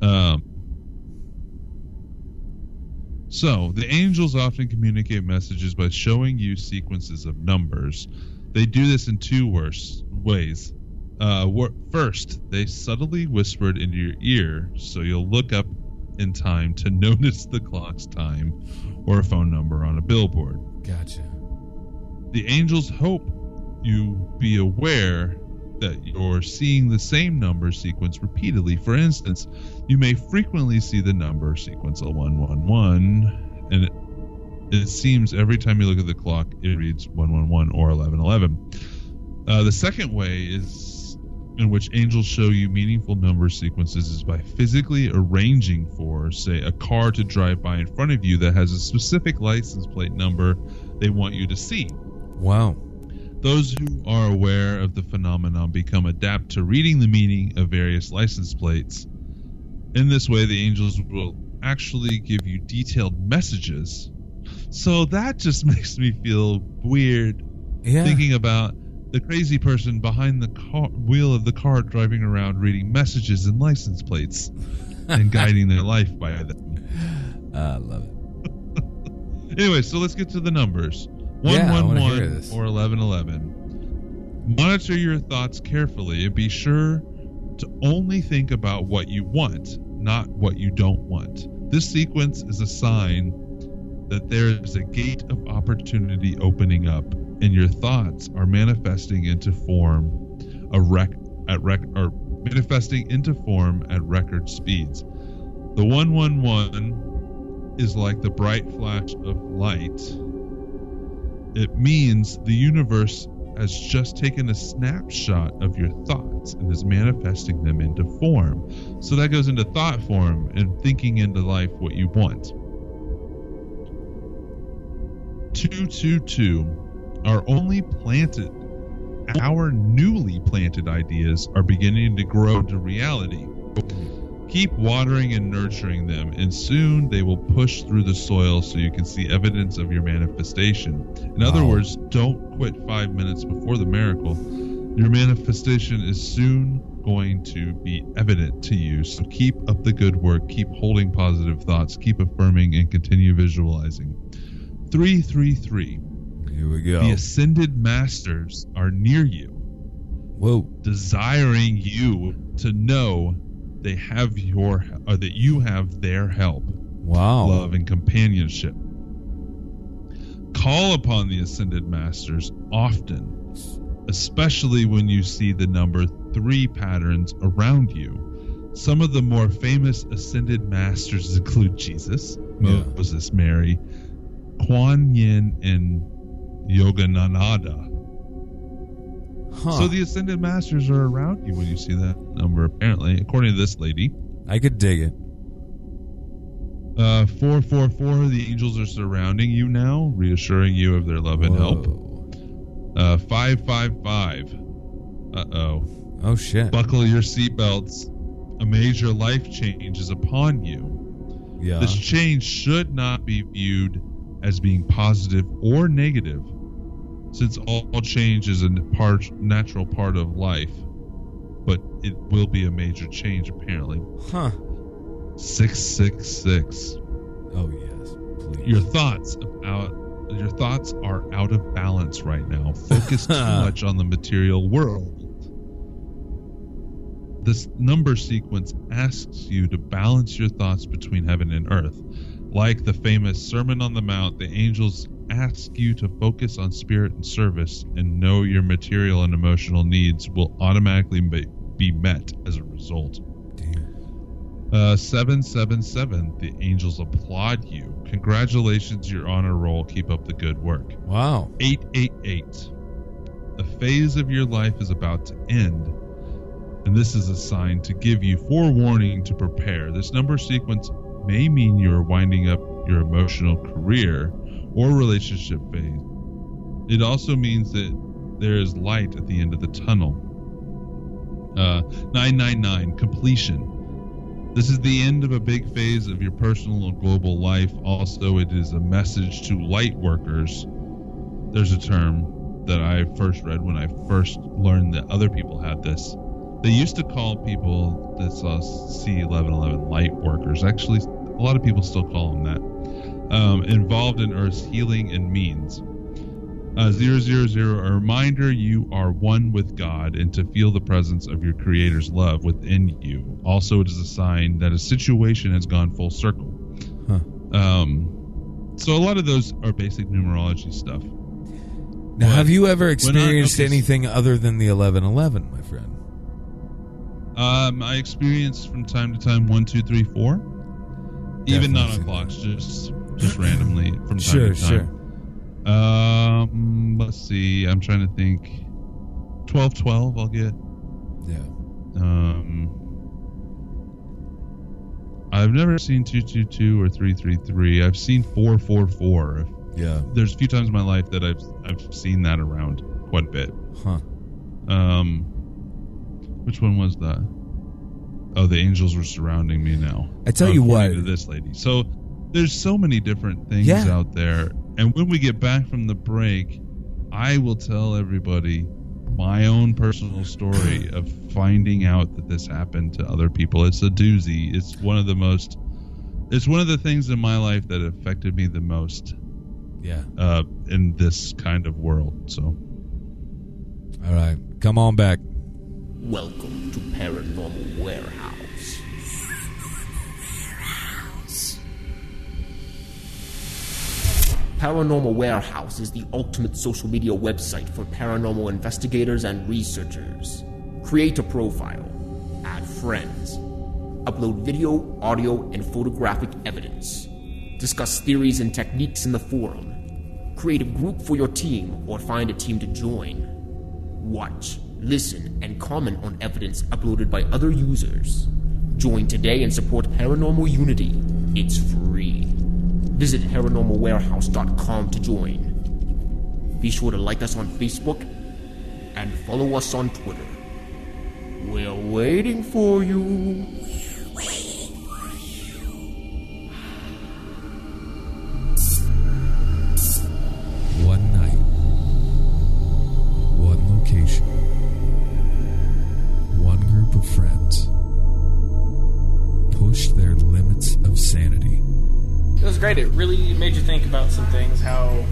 Um. So, the angels often communicate messages by showing you sequences of numbers. They do this in two worse ways. Uh, first, they subtly whispered into your ear, so you'll look up in time to notice the clock's time or a phone number on a billboard. Gotcha. The angels hope you be aware that you're seeing the same number sequence repeatedly. For instance, you may frequently see the number sequence 111, and it, it seems every time you look at the clock, it reads 111 or 1111. Uh, the second way is in which angels show you meaningful number sequences is by physically arranging for, say, a car to drive by in front of you that has a specific license plate number they want you to see. Wow. Those who are aware of the phenomenon become adept to reading the meaning of various license plates. In this way, the angels will actually give you detailed messages. So that just makes me feel weird Yeah. thinking about the crazy person behind the car, wheel of the car driving around reading messages and license plates and guiding their life by them. Ah, I love it. Anyway, so let's get to the numbers. Yeah, I wanna hear 111 this. or 1111. Monitor your thoughts carefully and be sure to only think about what you want, not what you don't want. This sequence is a sign that there is a gate of opportunity opening up and your thoughts are manifesting into form a rec at rec or manifesting into form at record speeds. The 111 is like the bright flash of light it means the universe has just taken a snapshot of your thoughts and is manifesting them into form. So that goes into thought form and thinking into life what you want. 222 are only planted, our newly planted ideas are beginning to grow to reality. Keep watering and nurturing them, and soon they will push through the soil so you can see evidence of your manifestation. In other Wow. words, don't quit five minutes before the miracle. Your manifestation is soon going to be evident to you. So keep up the good work, keep holding positive thoughts, keep affirming, and continue visualizing. 333. Here we go. The ascended masters are near you Whoa. desiring you to know they have your or that you have their help, Wow. love, and companionship. Call upon the ascended masters often, especially when you see the number three patterns around you. Some of the more famous ascended masters include Jesus, Yeah. Moses, Mary, Kuan Yin, and Yogananda. Huh. So the ascended masters are around you when you see that number, apparently, according to this lady. I could dig it. Uh, 444, the angels are surrounding you now, reassuring you of their love and help. Whoa. Uh, 555. Uh oh. Oh shit. Buckle your seatbelts. A major life change is upon you. yeah. This change should not be viewed as being positive or negative, since all change is a part, natural part of life. But it will be a major change, apparently. Huh. 666. Oh yes. Please. Your thoughts about your thoughts are out of balance right now. Focus too much on the material world. This number sequence asks you to balance your thoughts between heaven and earth. Like the famous Sermon on the Mount, the angels ask you to focus on spirit and service and know your material and emotional needs will automatically be met as a result. Damn. Uh, 777, the angels applaud you. Congratulations, you're on a roll. Keep up the good work. Wow. 888, a phase of your life is about to end, and this is a sign to give you forewarning to prepare. This number sequence may mean you're winding up your emotional career or relationship phase. It also means that there is light at the end of the tunnel. Uh, 999, completion. This is the end of a big phase of your personal and global life. Also, it is a message to light workers. There's a term that I first read when I first learned that other people had this. They used to call people that saw C1111 light workers. Actually, a lot of people still call them that. Um, involved in Earth's healing and means. Uh, 000, a reminder you are one with God and to feel the presence of your Creator's love within you. Also, it is a sign that a situation has gone full circle. Huh. Um, so, a lot of those are basic numerology stuff. Now, have you ever experienced okay, anything other than the 1111, my friend? Um, I experience from time to time one, two, three, four. Even Definitely not on clocks, just just randomly from time Sure, to time. Um, let's see. I'm trying to think. Twelve, twelve. I'll get. Yeah. Um, I've never seen two, two, two or three, three, three. I've seen four, four, four. Yeah. There's a few times in my life that I've I've seen that around quite a bit. Huh. Um, which one was that? Oh, the angels were surrounding me now. I tell you what. to this lady. So there's so many different things Yeah. out there, and when we get back from the break, I will tell everybody my own personal story of finding out that this happened to other people. It's a doozy. It's one of the most. It's one of the things in my life that affected me the most Yeah. uh, in this kind of world. So. All right. Come on back. Welcome to Paranormal Warehouse. Paranormal Warehouse is the ultimate social media website for paranormal investigators and researchers. Create a profile, add friends, upload video, audio, and photographic evidence, discuss theories and techniques in the forum, create a group for your team or find a team to join. Watch, listen, and comment on evidence uploaded by other users. Join today and support Paranormal Unity. It's free. Visit paranormalwarehouse.com to join. Be sure to like us on Facebook and follow us on Twitter. We're waiting for you. Things, how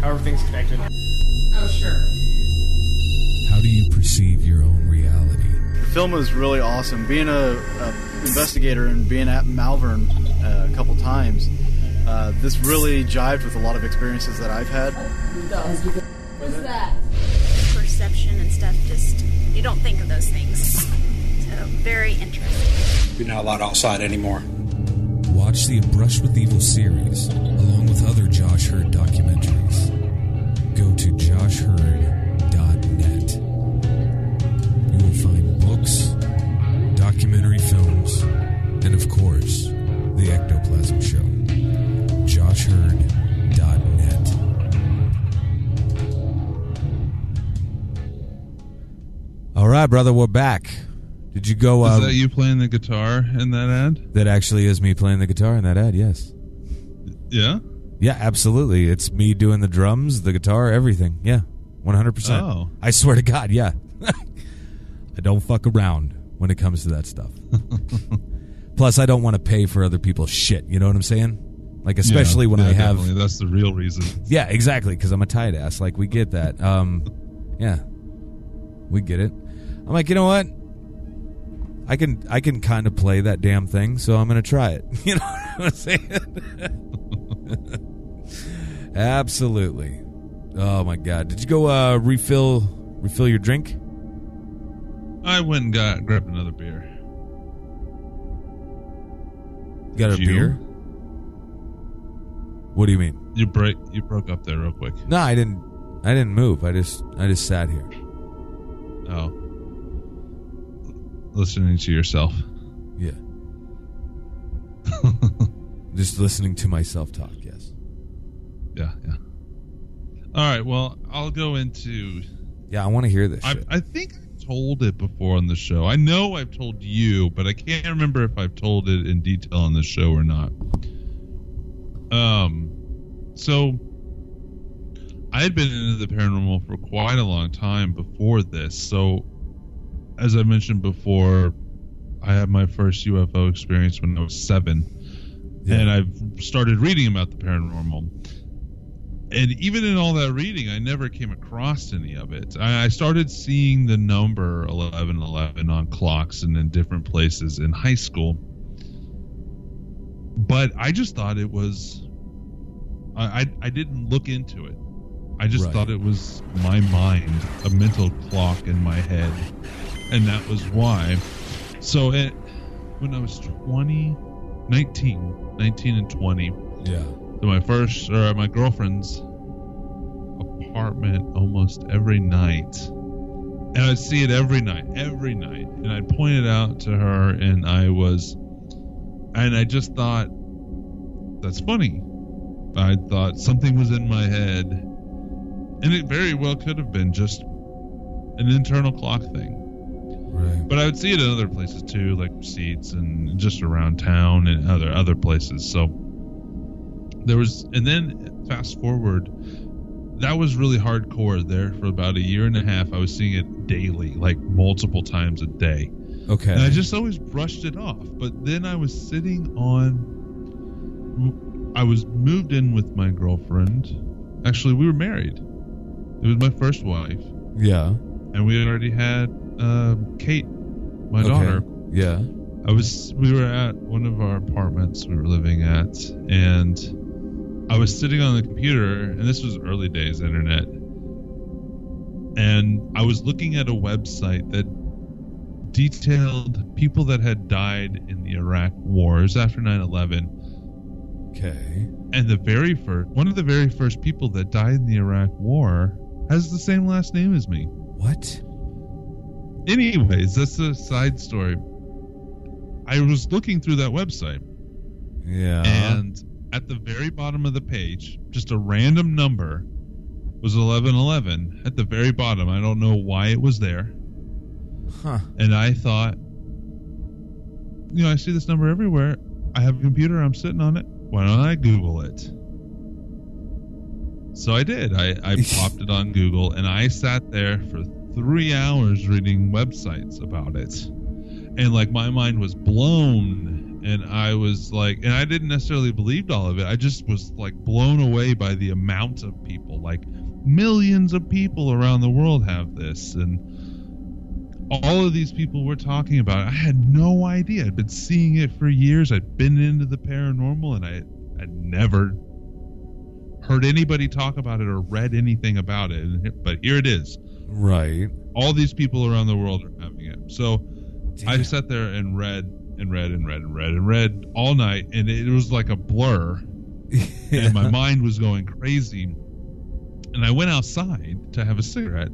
how everything's connected. Oh, sure. How do you perceive your own reality? The film was really awesome. Being a, a investigator and being at Malvern uh, a couple times, uh, this really jived with a lot of experiences that I've had. What's that? perception and stuff just you don't think of those things so very interesting You're not allowed outside anymore. Watch the A Brush with Evil series, along with other Josh Hurd documentaries. Go to joshhurd.net. You will find books, documentary films, and of course, The Ectoplasm Show. joshhurd.net. All right, brother, we're back. Did you go? Is Uh, that you playing the guitar in that ad? that actually is me playing the guitar in that ad. Yes. Yeah. Yeah, absolutely. It's me doing the drums, the guitar, everything. Yeah, one hundred percent. Oh. I swear to God, yeah. I don't fuck around when it comes to that stuff. Plus, I don't want to pay for other people's shit. You know what I'm saying? Like, especially Yeah, when yeah, I have. definitely. That's the real reason. Yeah, exactly. Because I'm a tight ass. Like, we get that. Um, yeah, we get it. I'm like, you know what? I can I can kind of play that damn thing, so I'm gonna try it. You know what I'm saying? Absolutely. Oh my god! Did you go uh, refill refill your drink? I went and got grabbed another beer. Got a You? beer? What do you mean? You break. You broke up there real quick. No, I didn't. I didn't move. I just I just sat here. Oh, listening to yourself. Yeah. just listening to myself talk. Yes. Yeah, yeah. All right. Well, I'll go into. Yeah, I want to hear this. I. I think I've told it before on the show. I know I've told you, but I can't remember if I've told it in detail on the show or not. Um, so I had been into the paranormal for quite a long time before this. So, as I mentioned before, I had my first UFO experience when I was seven, Yeah. and I've started reading about the paranormal. And even in all that reading, I never came across any of it. I, started seeing the number 1111 on clocks and in different places in high school. But I just thought it was. I, I, I didn't look into it. I just Right. thought it was my mind, a mental clock in my head. And that was why. So it, when I was 20, 19, 19 and 20, yeah. to my first or my girlfriend's apartment almost every night. And I'd see it every night, every night. And I'd point it out to her and I was and I just thought that's funny. I thought something was in my head. And it very well could have been just an internal clock thing. Right. But I would see it in other places too, like seats and just around town and other other places. So there was, and then fast forward, that was really hardcore there for about a year and a half. I was seeing it daily, like multiple times a day, Okay. and I just always brushed it off. But then I was sitting on, I was moved in with my girlfriend. Actually, we were married. It was my first wife, yeah. and we had already had um, Kate, my Okay. daughter. Yeah. I was we were at one of our apartments we were living at and I was sitting on the computer and this was early days internet and I was looking at a website that detailed people that had died in the Iraq wars after 9/11 Okay. and the very first one of the very first people that died in the Iraq war has the same last name as me. What? Anyways, that's a side story. I was looking through that website Yeah. and at the very bottom of the page, just a random number was 1111 at the very bottom. I don't know why it was there. huh. And I thought, you know, I see this number everywhere. I have a computer, I'm sitting on it. Why don't I Google it? So I did. I, I popped it on Google and I sat there for three hours reading websites about it. And like my mind was blown and I was like and I didn't necessarily believe all of it. I just was like blown away by the amount of people. Like millions of people around the world have this and all of these people we're talking about, it. I had no idea. I'd been seeing it for years. I'd been into the paranormal, and I had never heard anybody talk about it or read anything about it. But here it is. Right. All these people around the world are having it. So I sat there and read and read and read and read and read all night, and it was like a blur, and my mind was going crazy. And I went outside to have a cigarette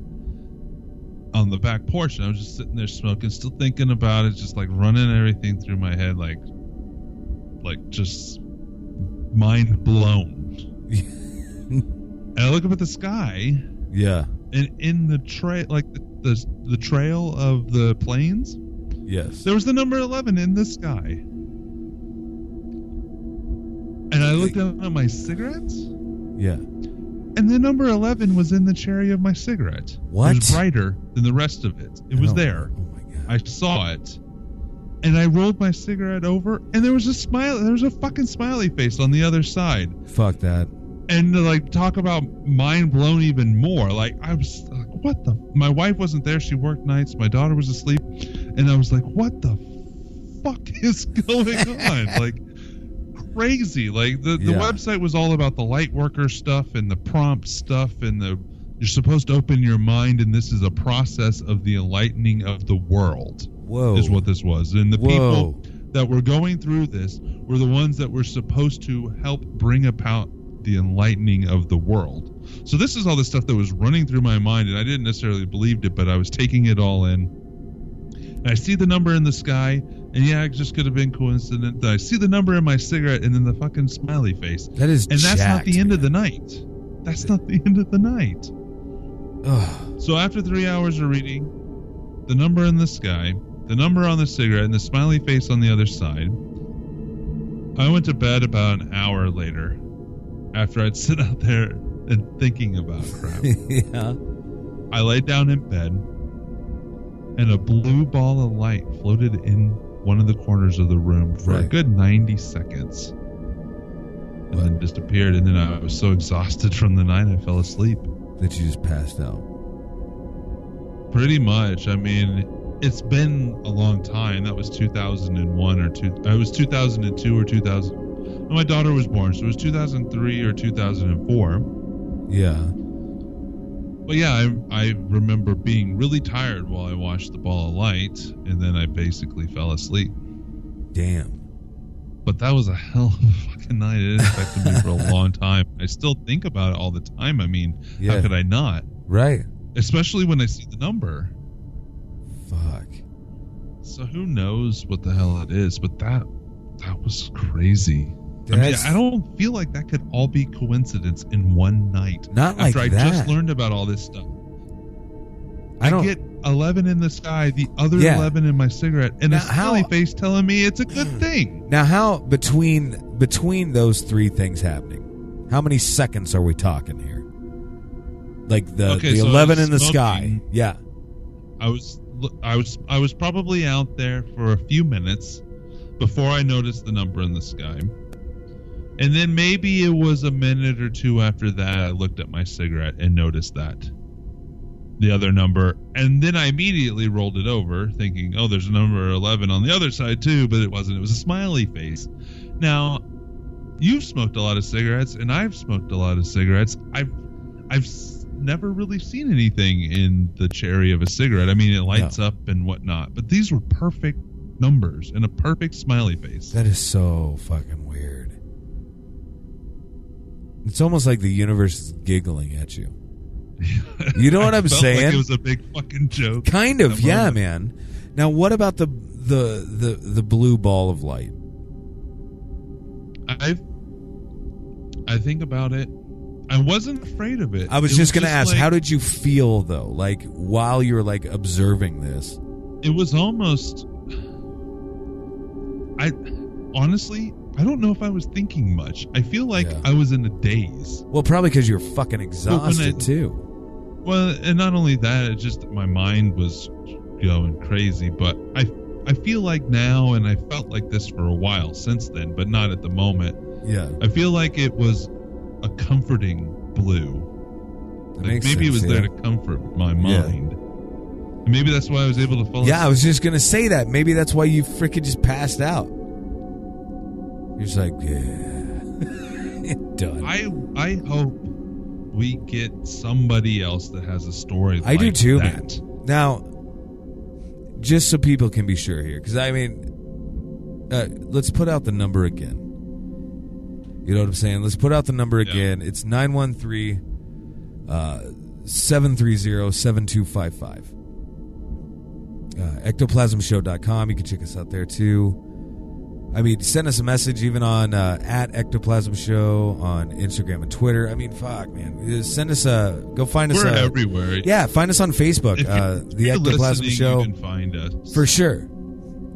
on the back porch, and I was just sitting there smoking, still thinking about it, just like running everything through my head, like, like just mind blown. and I look up at the sky, yeah. And in the trail, like the, the the trail of the planes, Yes. there was the number 11 in the sky. And I looked down at my cigarettes, Yeah. and the number 11 was in the cherry of my cigarette. What? It was brighter than the rest of it. It was Oh, there. Oh my god. I saw it. And I rolled my cigarette over, and there was a smile. There was a fucking smiley face on the other side. Fuck that. And to, like talk about mind blown even more. Like I was like, what the? My wife wasn't there. She worked nights. My daughter was asleep, and I was like, what the fuck is going on? like crazy. Like the the Yeah. website was all about the light worker stuff and the prompt stuff and the you're supposed to open your mind and this is a process of the enlightening of the world Whoa. is what this was. And the Whoa. people that were going through this were the ones that were supposed to help bring about the enlightening of the world. So this is all the stuff that was running through my mind, and I didn't necessarily believed it, but I was taking it all in. And I see the number in the sky, and yeah, it just could have been coincident. I see the number in my cigarette, and then the fucking smiley face. That is and that's not the end of the night. That's not the end of the night. Ugh. So after three hours of reading, the number in the sky, the number on the cigarette, and the smiley face on the other side, I went to bed about an hour later after I'd sit out there and thinking about crap. yeah. I laid down in bed, and a blue ball of light floated in one of the corners of the room for a good 90 seconds. And then disappeared, and then I was so exhausted from the night I fell asleep. That you just passed out. Pretty much. I mean, it's been a long time. That was 2001 or two. It was 2002 or 2000. When My daughter was born, so it was 2003 or 2004. Yeah. But yeah, I, I remember being really tired while I watched the ball of light, and then I basically fell asleep. Damn. But that was a hell of a fucking night. It affected me for a long time. I still think about it all the time. I mean, Yeah. how could I not? Right. Especially when I see the number. Fuck. So who knows what the hell it is? But that that was crazy. I mean, I don't feel like that could all be coincidence in one night. Not like After I that. just learned about all this stuff. I I, get 11 in the sky, the other Yeah. 11 in my cigarette, and Now, a smiley how- face telling me it's a good hmm. thing. Now, how between between those three things happening, how many seconds are we talking here? Like the Okay, the so eleven in the sky. Yeah. I was I was I was probably out there for a few minutes before I noticed the number in the sky. And then maybe it was a minute or two after that I looked at my cigarette and noticed that the other number and then I immediately rolled it over thinking, "Oh, there's a number 11 on the other side too," but it wasn't. It was a smiley face. Now, you've smoked a lot of cigarettes and I've smoked a lot of cigarettes. I've I've never really seen anything in the cherry of a cigarette. I mean, it lights up and whatnot, but these were perfect numbers and a perfect smiley face. That is so fucking. It's almost like the universe is giggling at you. You know what I'm saying? Like it was a big fucking joke. Kind of, yeah, moment. man. Now, what about the the the the blue ball of light? I I think about it. I wasn't afraid of it. I was It just gonna ask, like- how did you feel though? Like while you were like observing this? it was almost I honestly I don't know if I was thinking much. I feel like Yeah. I was in a daze. Well, probably because you're fucking exhausted I- too. Well, and not only that, it just my mind was going crazy. But I I feel like now, and I felt like this for a while since then, but not at the moment. Yeah, I feel like it was a comforting blue. that Like maybe it was yeah. there to comfort my mind. And maybe that's why I was able to fall. Yeah, I was just gonna say that. Maybe that's why you freaking just passed out. You're like, yeah, done. I I hope we get somebody else that has a story. I do too, that. man. Now, just so people can be sure here, because I mean, uh, let's put out the number again. You know what I'm saying? Let's put out the number again. It's 913 uh, 730 7255. Uh, ectoplasmshow.com. You can check us out there too. I mean, send us a message even on uh, at Ectoplasm Show on Instagram and Twitter. I mean, fuck, man. Send us a go find us. We're a, everywhere. Yeah, find us on Facebook. If you- Uh, the Ectoplasm Show You can find us for sure.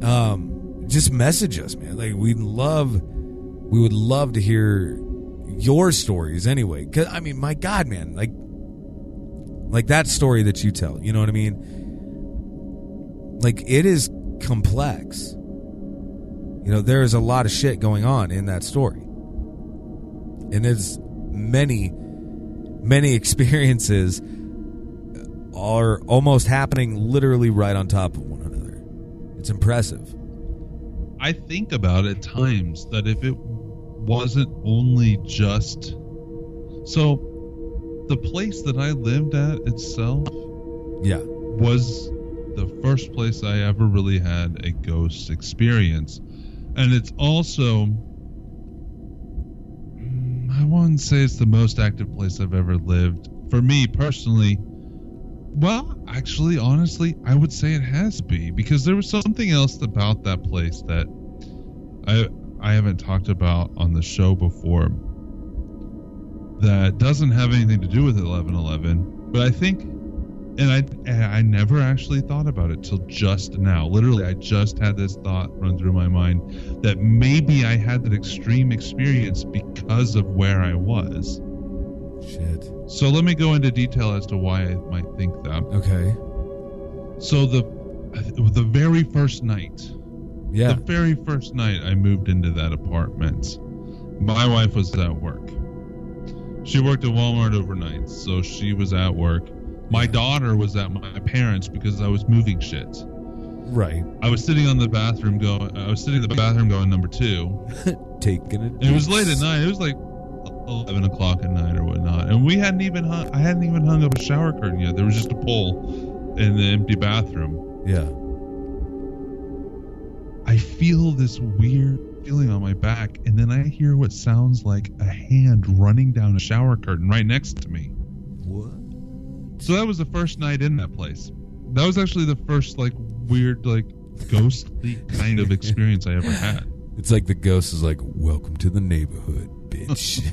Um, just message us, man. Like we'd love, we would love to hear your stories anyway. Cause I mean, my God, man, like, like that story that you tell. You know what I mean? Like it is complex. You know, there is a lot of shit going on in that story, and there's many, many experiences are almost happening literally right on top of one another. It's impressive. I think about at times that if it wasn't only just so the place that I lived at itself Yeah. was the first place I ever really had a ghost experience. And it's also I wouldn't say it's the most active place I've ever lived. For me personally, well, actually, honestly, I would say it has to be because there was something else about that place that I I haven't talked about on the show before that doesn't have anything to do with 1111, but I think and I I never actually thought about it till just now. Literally, I just had this thought run through my mind that maybe I had that extreme experience because of where I was. Shit. So let me go into detail as to why I might think that. Okay. So the the very first night, Yeah. the very first night I moved into that apartment, my wife was at work. She worked at Walmart overnight, so she was at work. My daughter was at my parents because I was moving shit. Right. I was sitting on the bathroom going. I was sitting in the bathroom going number two. Taking it. It was late at night. It was like eleven o'clock at night or whatnot, and we hadn't even hung. I hadn't even hung up a shower curtain yet. There was just a pole in the empty bathroom. Yeah. I feel this weird feeling on my back, and then I hear what sounds like a hand running down a shower curtain right next to me. What? So that was the first night in that place. That was actually the first like weird like ghostly kind of experience I ever had. It's like the ghost is like, "Welcome to the neighborhood, bitch."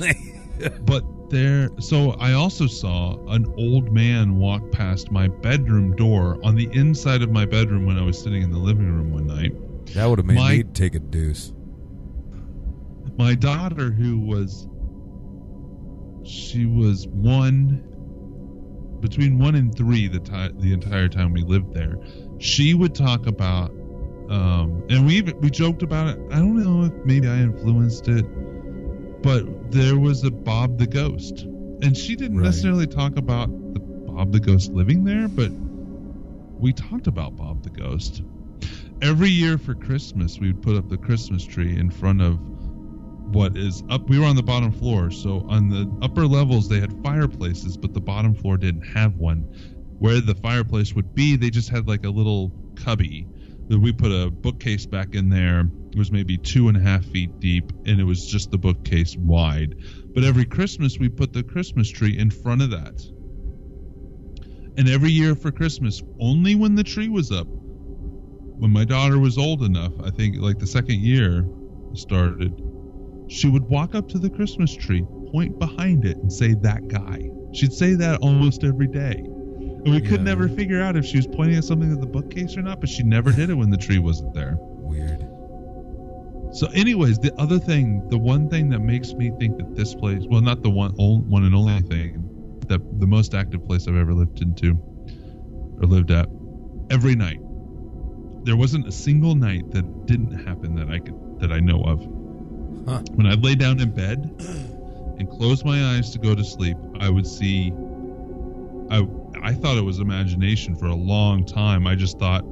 But there, so I also saw an old man walk past my bedroom door on the inside of my bedroom when I was sitting in the living room one night. that would have made My- me take a deuce. My daughter, who was, she was one, between one and three the ti- the entire time we lived there. She would talk about, um, and we even, we joked about it. I don't know if maybe I influenced it, but there was a Bob the Ghost, and she didn't Right. necessarily talk about the Bob the Ghost living there, but we talked about Bob the Ghost. Every year for Christmas, we would put up the Christmas tree in front of what is up. We were on the bottom floor, so on the upper levels they had fireplaces, but the bottom floor didn't have one. Where the fireplace would be, they just had like a little cubby. That we put a bookcase back in there. It was maybe two and a half feet deep, and it was just the bookcase wide. But every Christmas, we put the Christmas tree in front of that. And every year for Christmas, only when the tree was up, when my daughter was old enough, I think like the second year started, she would walk up to the Christmas tree, point behind it, and say, That guy. She'd say that almost every day. And we could Yeah. never figure out if she was pointing at something at the bookcase or not, but she never did it when the tree wasn't there. Weird. So, anyways, the other thing, the one thing that makes me think that this place, well, not the one, one and only thing, that the most active place I've ever lived into or lived at, every night, there wasn't a single night that didn't happen that I could that I know of. Huh. When I lay down in bed and closed my eyes to go to sleep, I would see. I I thought it was imagination for a long time. I just thought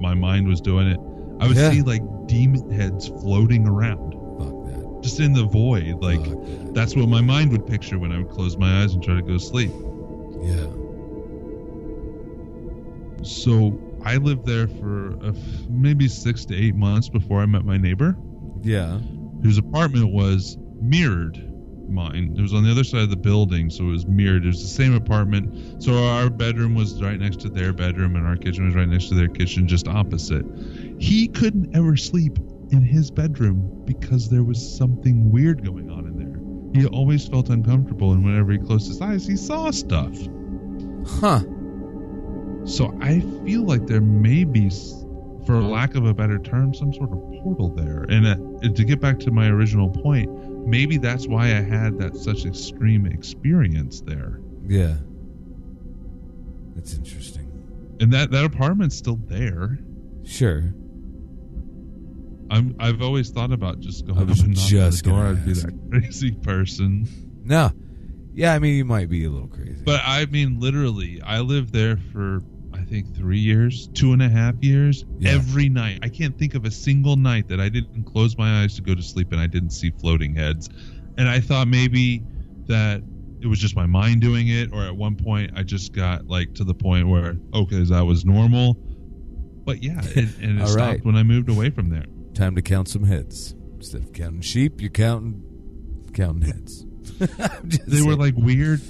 my mind was doing it. I would Yeah. see like demon heads floating around, Fuck that. just in the void. Like that. that's what my mind would picture when I would close my eyes and try to go to sleep. Yeah. So I lived there for a f maybe six to eight months before I met my neighbor, Yeah. whose apartment was mirrored mine. It was on the other side of the building, so it was mirrored. It was the same apartment. So our bedroom was right next to their bedroom, and our kitchen was right next to their kitchen, just opposite. He couldn't ever sleep in his bedroom because there was something weird going on in there. He always felt uncomfortable, and whenever he closed his eyes, he saw stuff. Huh. So I feel like there may be, for lack of a better term, some sort of portal there. And uh, to get back to my original point, maybe that's why I had that such extreme experience there. Yeah. That's interesting. And that that apartment's still there. Sure. I'm I've always thought about just going I up was and just the door. I'd be that crazy person. No. Yeah, I mean, you might be a little crazy. But I mean, literally, I lived there for think three years, two and a half years. Yeah. Every night, I can't think of a single night that I didn't close my eyes to go to sleep and I didn't see floating heads. And I thought maybe that it was just my mind doing it, or at one point I just got like to the point where okay, that was normal. But yeah, and, and it stopped right. when I moved away from there. Time to count some heads. Instead of counting sheep, you're counting counting heads. They were like weird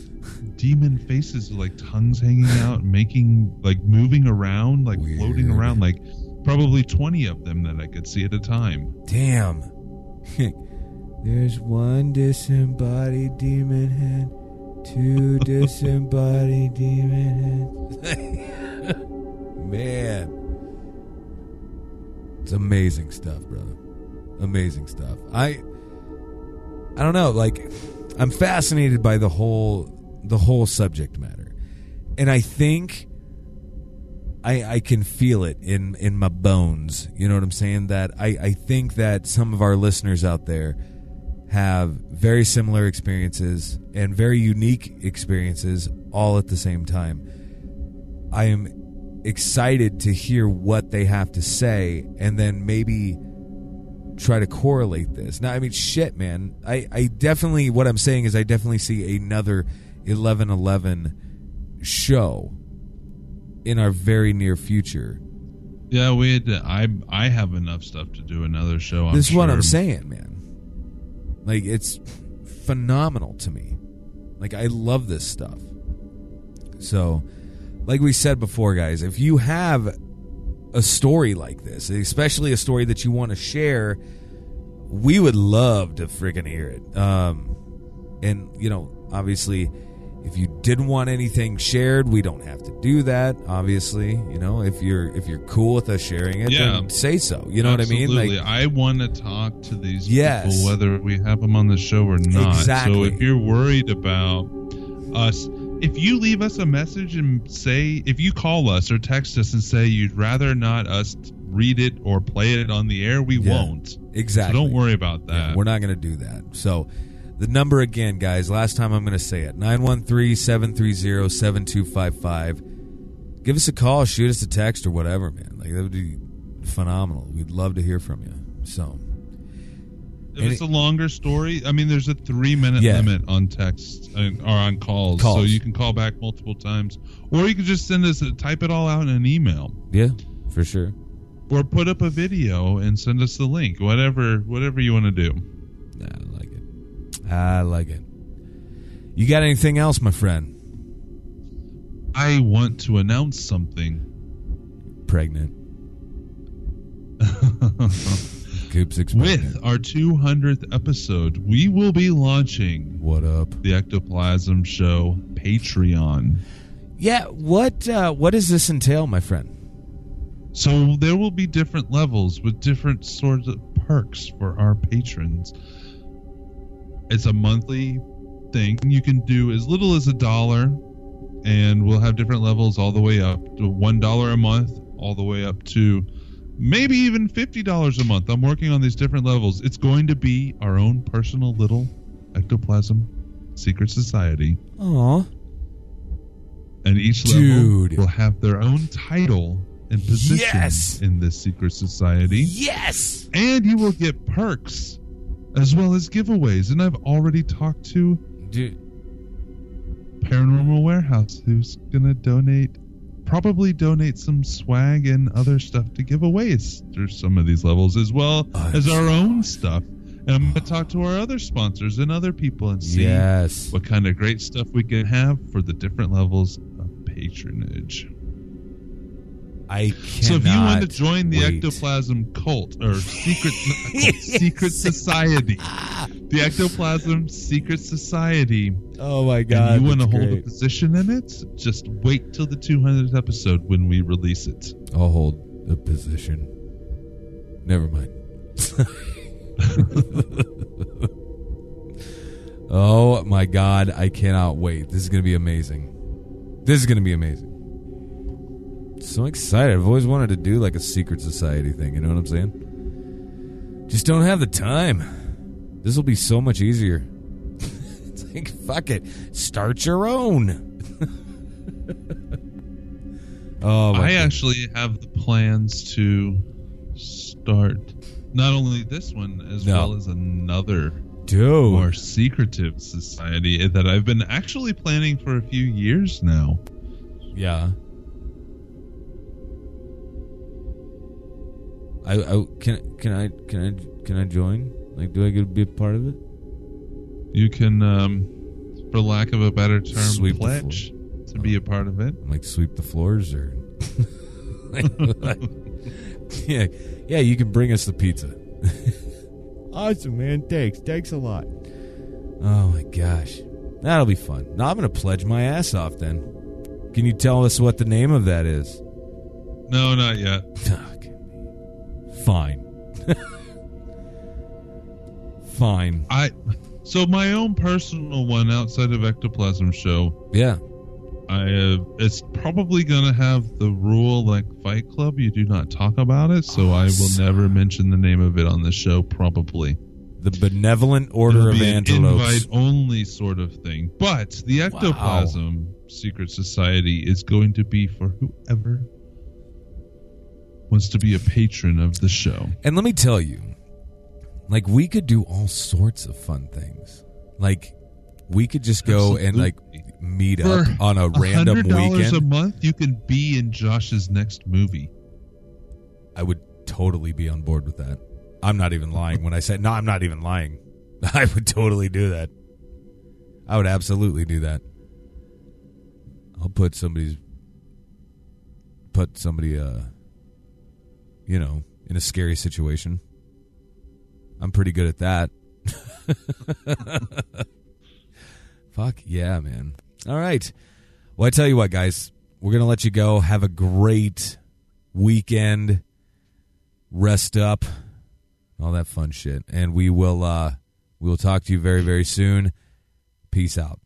demon faces like tongues hanging out, making like moving around, like floating around, like probably 20 of them that I could see at a time. Damn. There's one disembodied demon head, two disembodied demon heads. Man. It's amazing stuff, brother. Amazing stuff. I I don't know, like I'm fascinated by the whole the whole subject matter. And I think I, I can feel it in, in my bones. You know what I'm saying? That I, I think that some of our listeners out there have very similar experiences and very unique experiences all at the same time. I am excited to hear what they have to say and then maybe try to correlate this. Now, I mean, shit, man. I, I definitely, what I'm saying is, I definitely see another 1111 show in our very near future. Yeah, we had to, I I have enough stuff to do another show. I'm this is what. I'm saying, man. Like, it's phenomenal to me. Like, I love this stuff. So, like we said before, guys, if you have a story like this, especially a story that you want to share, we would love to freaking hear it. Um, and you know, obviously, if you didn't want anything shared, we don't have to do that. Obviously, you know, if you're if you're cool with us sharing it, Yeah. then say so. You know what I mean? Absolutely. I want to talk to these Yes. people, whether we have them on the show or not. Exactly. So if you're worried about us, if you leave us a message and say, if you call us or text us and say you'd rather not us read it or play it on the air, we Yeah. won't. Exactly. So don't worry about Yeah, that. we're not going to do that. So, the number again, guys, last time I'm going to say it 913 730 7255. Give us a call, shoot us a text or whatever, man. Like, that would be phenomenal. We'd love to hear from you. So, If it's a longer story, I mean, there's a three minute Yeah. limit on text and, uh, or on calls, so you can call back multiple times, or you can just send us a, type it all out in an email, yeah, for sure. or put up a video and send us the link. Whatever, whatever you want to do. Nah, I like it. I like it. You got anything else, my friend? I want to announce something. Pregnant. Coops. With our 200th episode, we will be launching What up? the Ectoplasm Show Patreon. Yeah, what uh, what does this entail, my friend? So there will be different levels with different sorts of perks for our patrons. It's a monthly thing. You can do as little as a dollar, and we'll have different levels all the way up to one dollar a month, all the way up to maybe even fifty dollars a month. I'm working on these different levels. It's going to be our own personal little ectoplasm secret society, Aw. and each Dude. level will have their own title and position Yes. in this secret society. Yes. and you will get perks as well as giveaways. And I've already talked to Dude, Paranormal Warehouse, who's gonna donate, probably donate some swag and other stuff to giveaways through some of these levels, as well as our own stuff. And I'm gonna talk to our other sponsors and other people and see yes. what kind of great stuff we can have for the different levels of patronage. I So if you want to join the wait. ectoplasm cult or secret cult, secret society, the ectoplasm secret society, Oh my god. you want to hold a position in it, just wait till the 200th episode when we release it. I'll hold the position. Never mind. oh my god, I cannot wait. This is going to be amazing. This is going to be amazing. So excited. I've always wanted to do like a secret society thing, you know what I'm saying? Just don't have the time. This will be so much easier. it's like fuck it. Start your own. oh I God. actually have the plans to start not only this one as No. well as another Dude. more secretive society that I've been actually planning for a few years now. Yeah. I, I can can I can I can I join? Like, do I get to be a part of it? You can, um, for lack of a better term, Sweep pledge to be a part of it. Like sweep the floors or yeah, yeah. You can bring us the pizza. awesome, man. Thanks. Thanks a lot. Oh my gosh, that'll be fun. Now I'm gonna pledge my ass off. Then, can you tell us what the name of that is? No, not yet. Fine. Fine. I so my own personal one outside of Ectoplasm show. Yeah. I uh, it's probably gonna have the rule like Fight Club. You do not talk about it, so I will never mention the name of it on the show. Probably The Benevolent Order of Antelopes. invite only sort of thing. But the Ectoplasm Secret Society is going to be for whoever wants to be a patron of the show. And let me tell you, like we could do all sorts of fun things. Like we could just go and like meet For up on a random $100 weekend. a month, you can be in Josh's next movie. I would totally be on board with that. I'm not even lying when I say no. I'm not even lying. I would totally do that. I would absolutely do that. I'll put somebody's put somebody uh you know in a scary situation. I'm pretty good at that. Fuck yeah, man. All right. Well, I tell you what, guys, we're going to let you go. Have a great weekend. Rest up. All that fun shit. And we will uh we will talk to you very very soon. Peace out.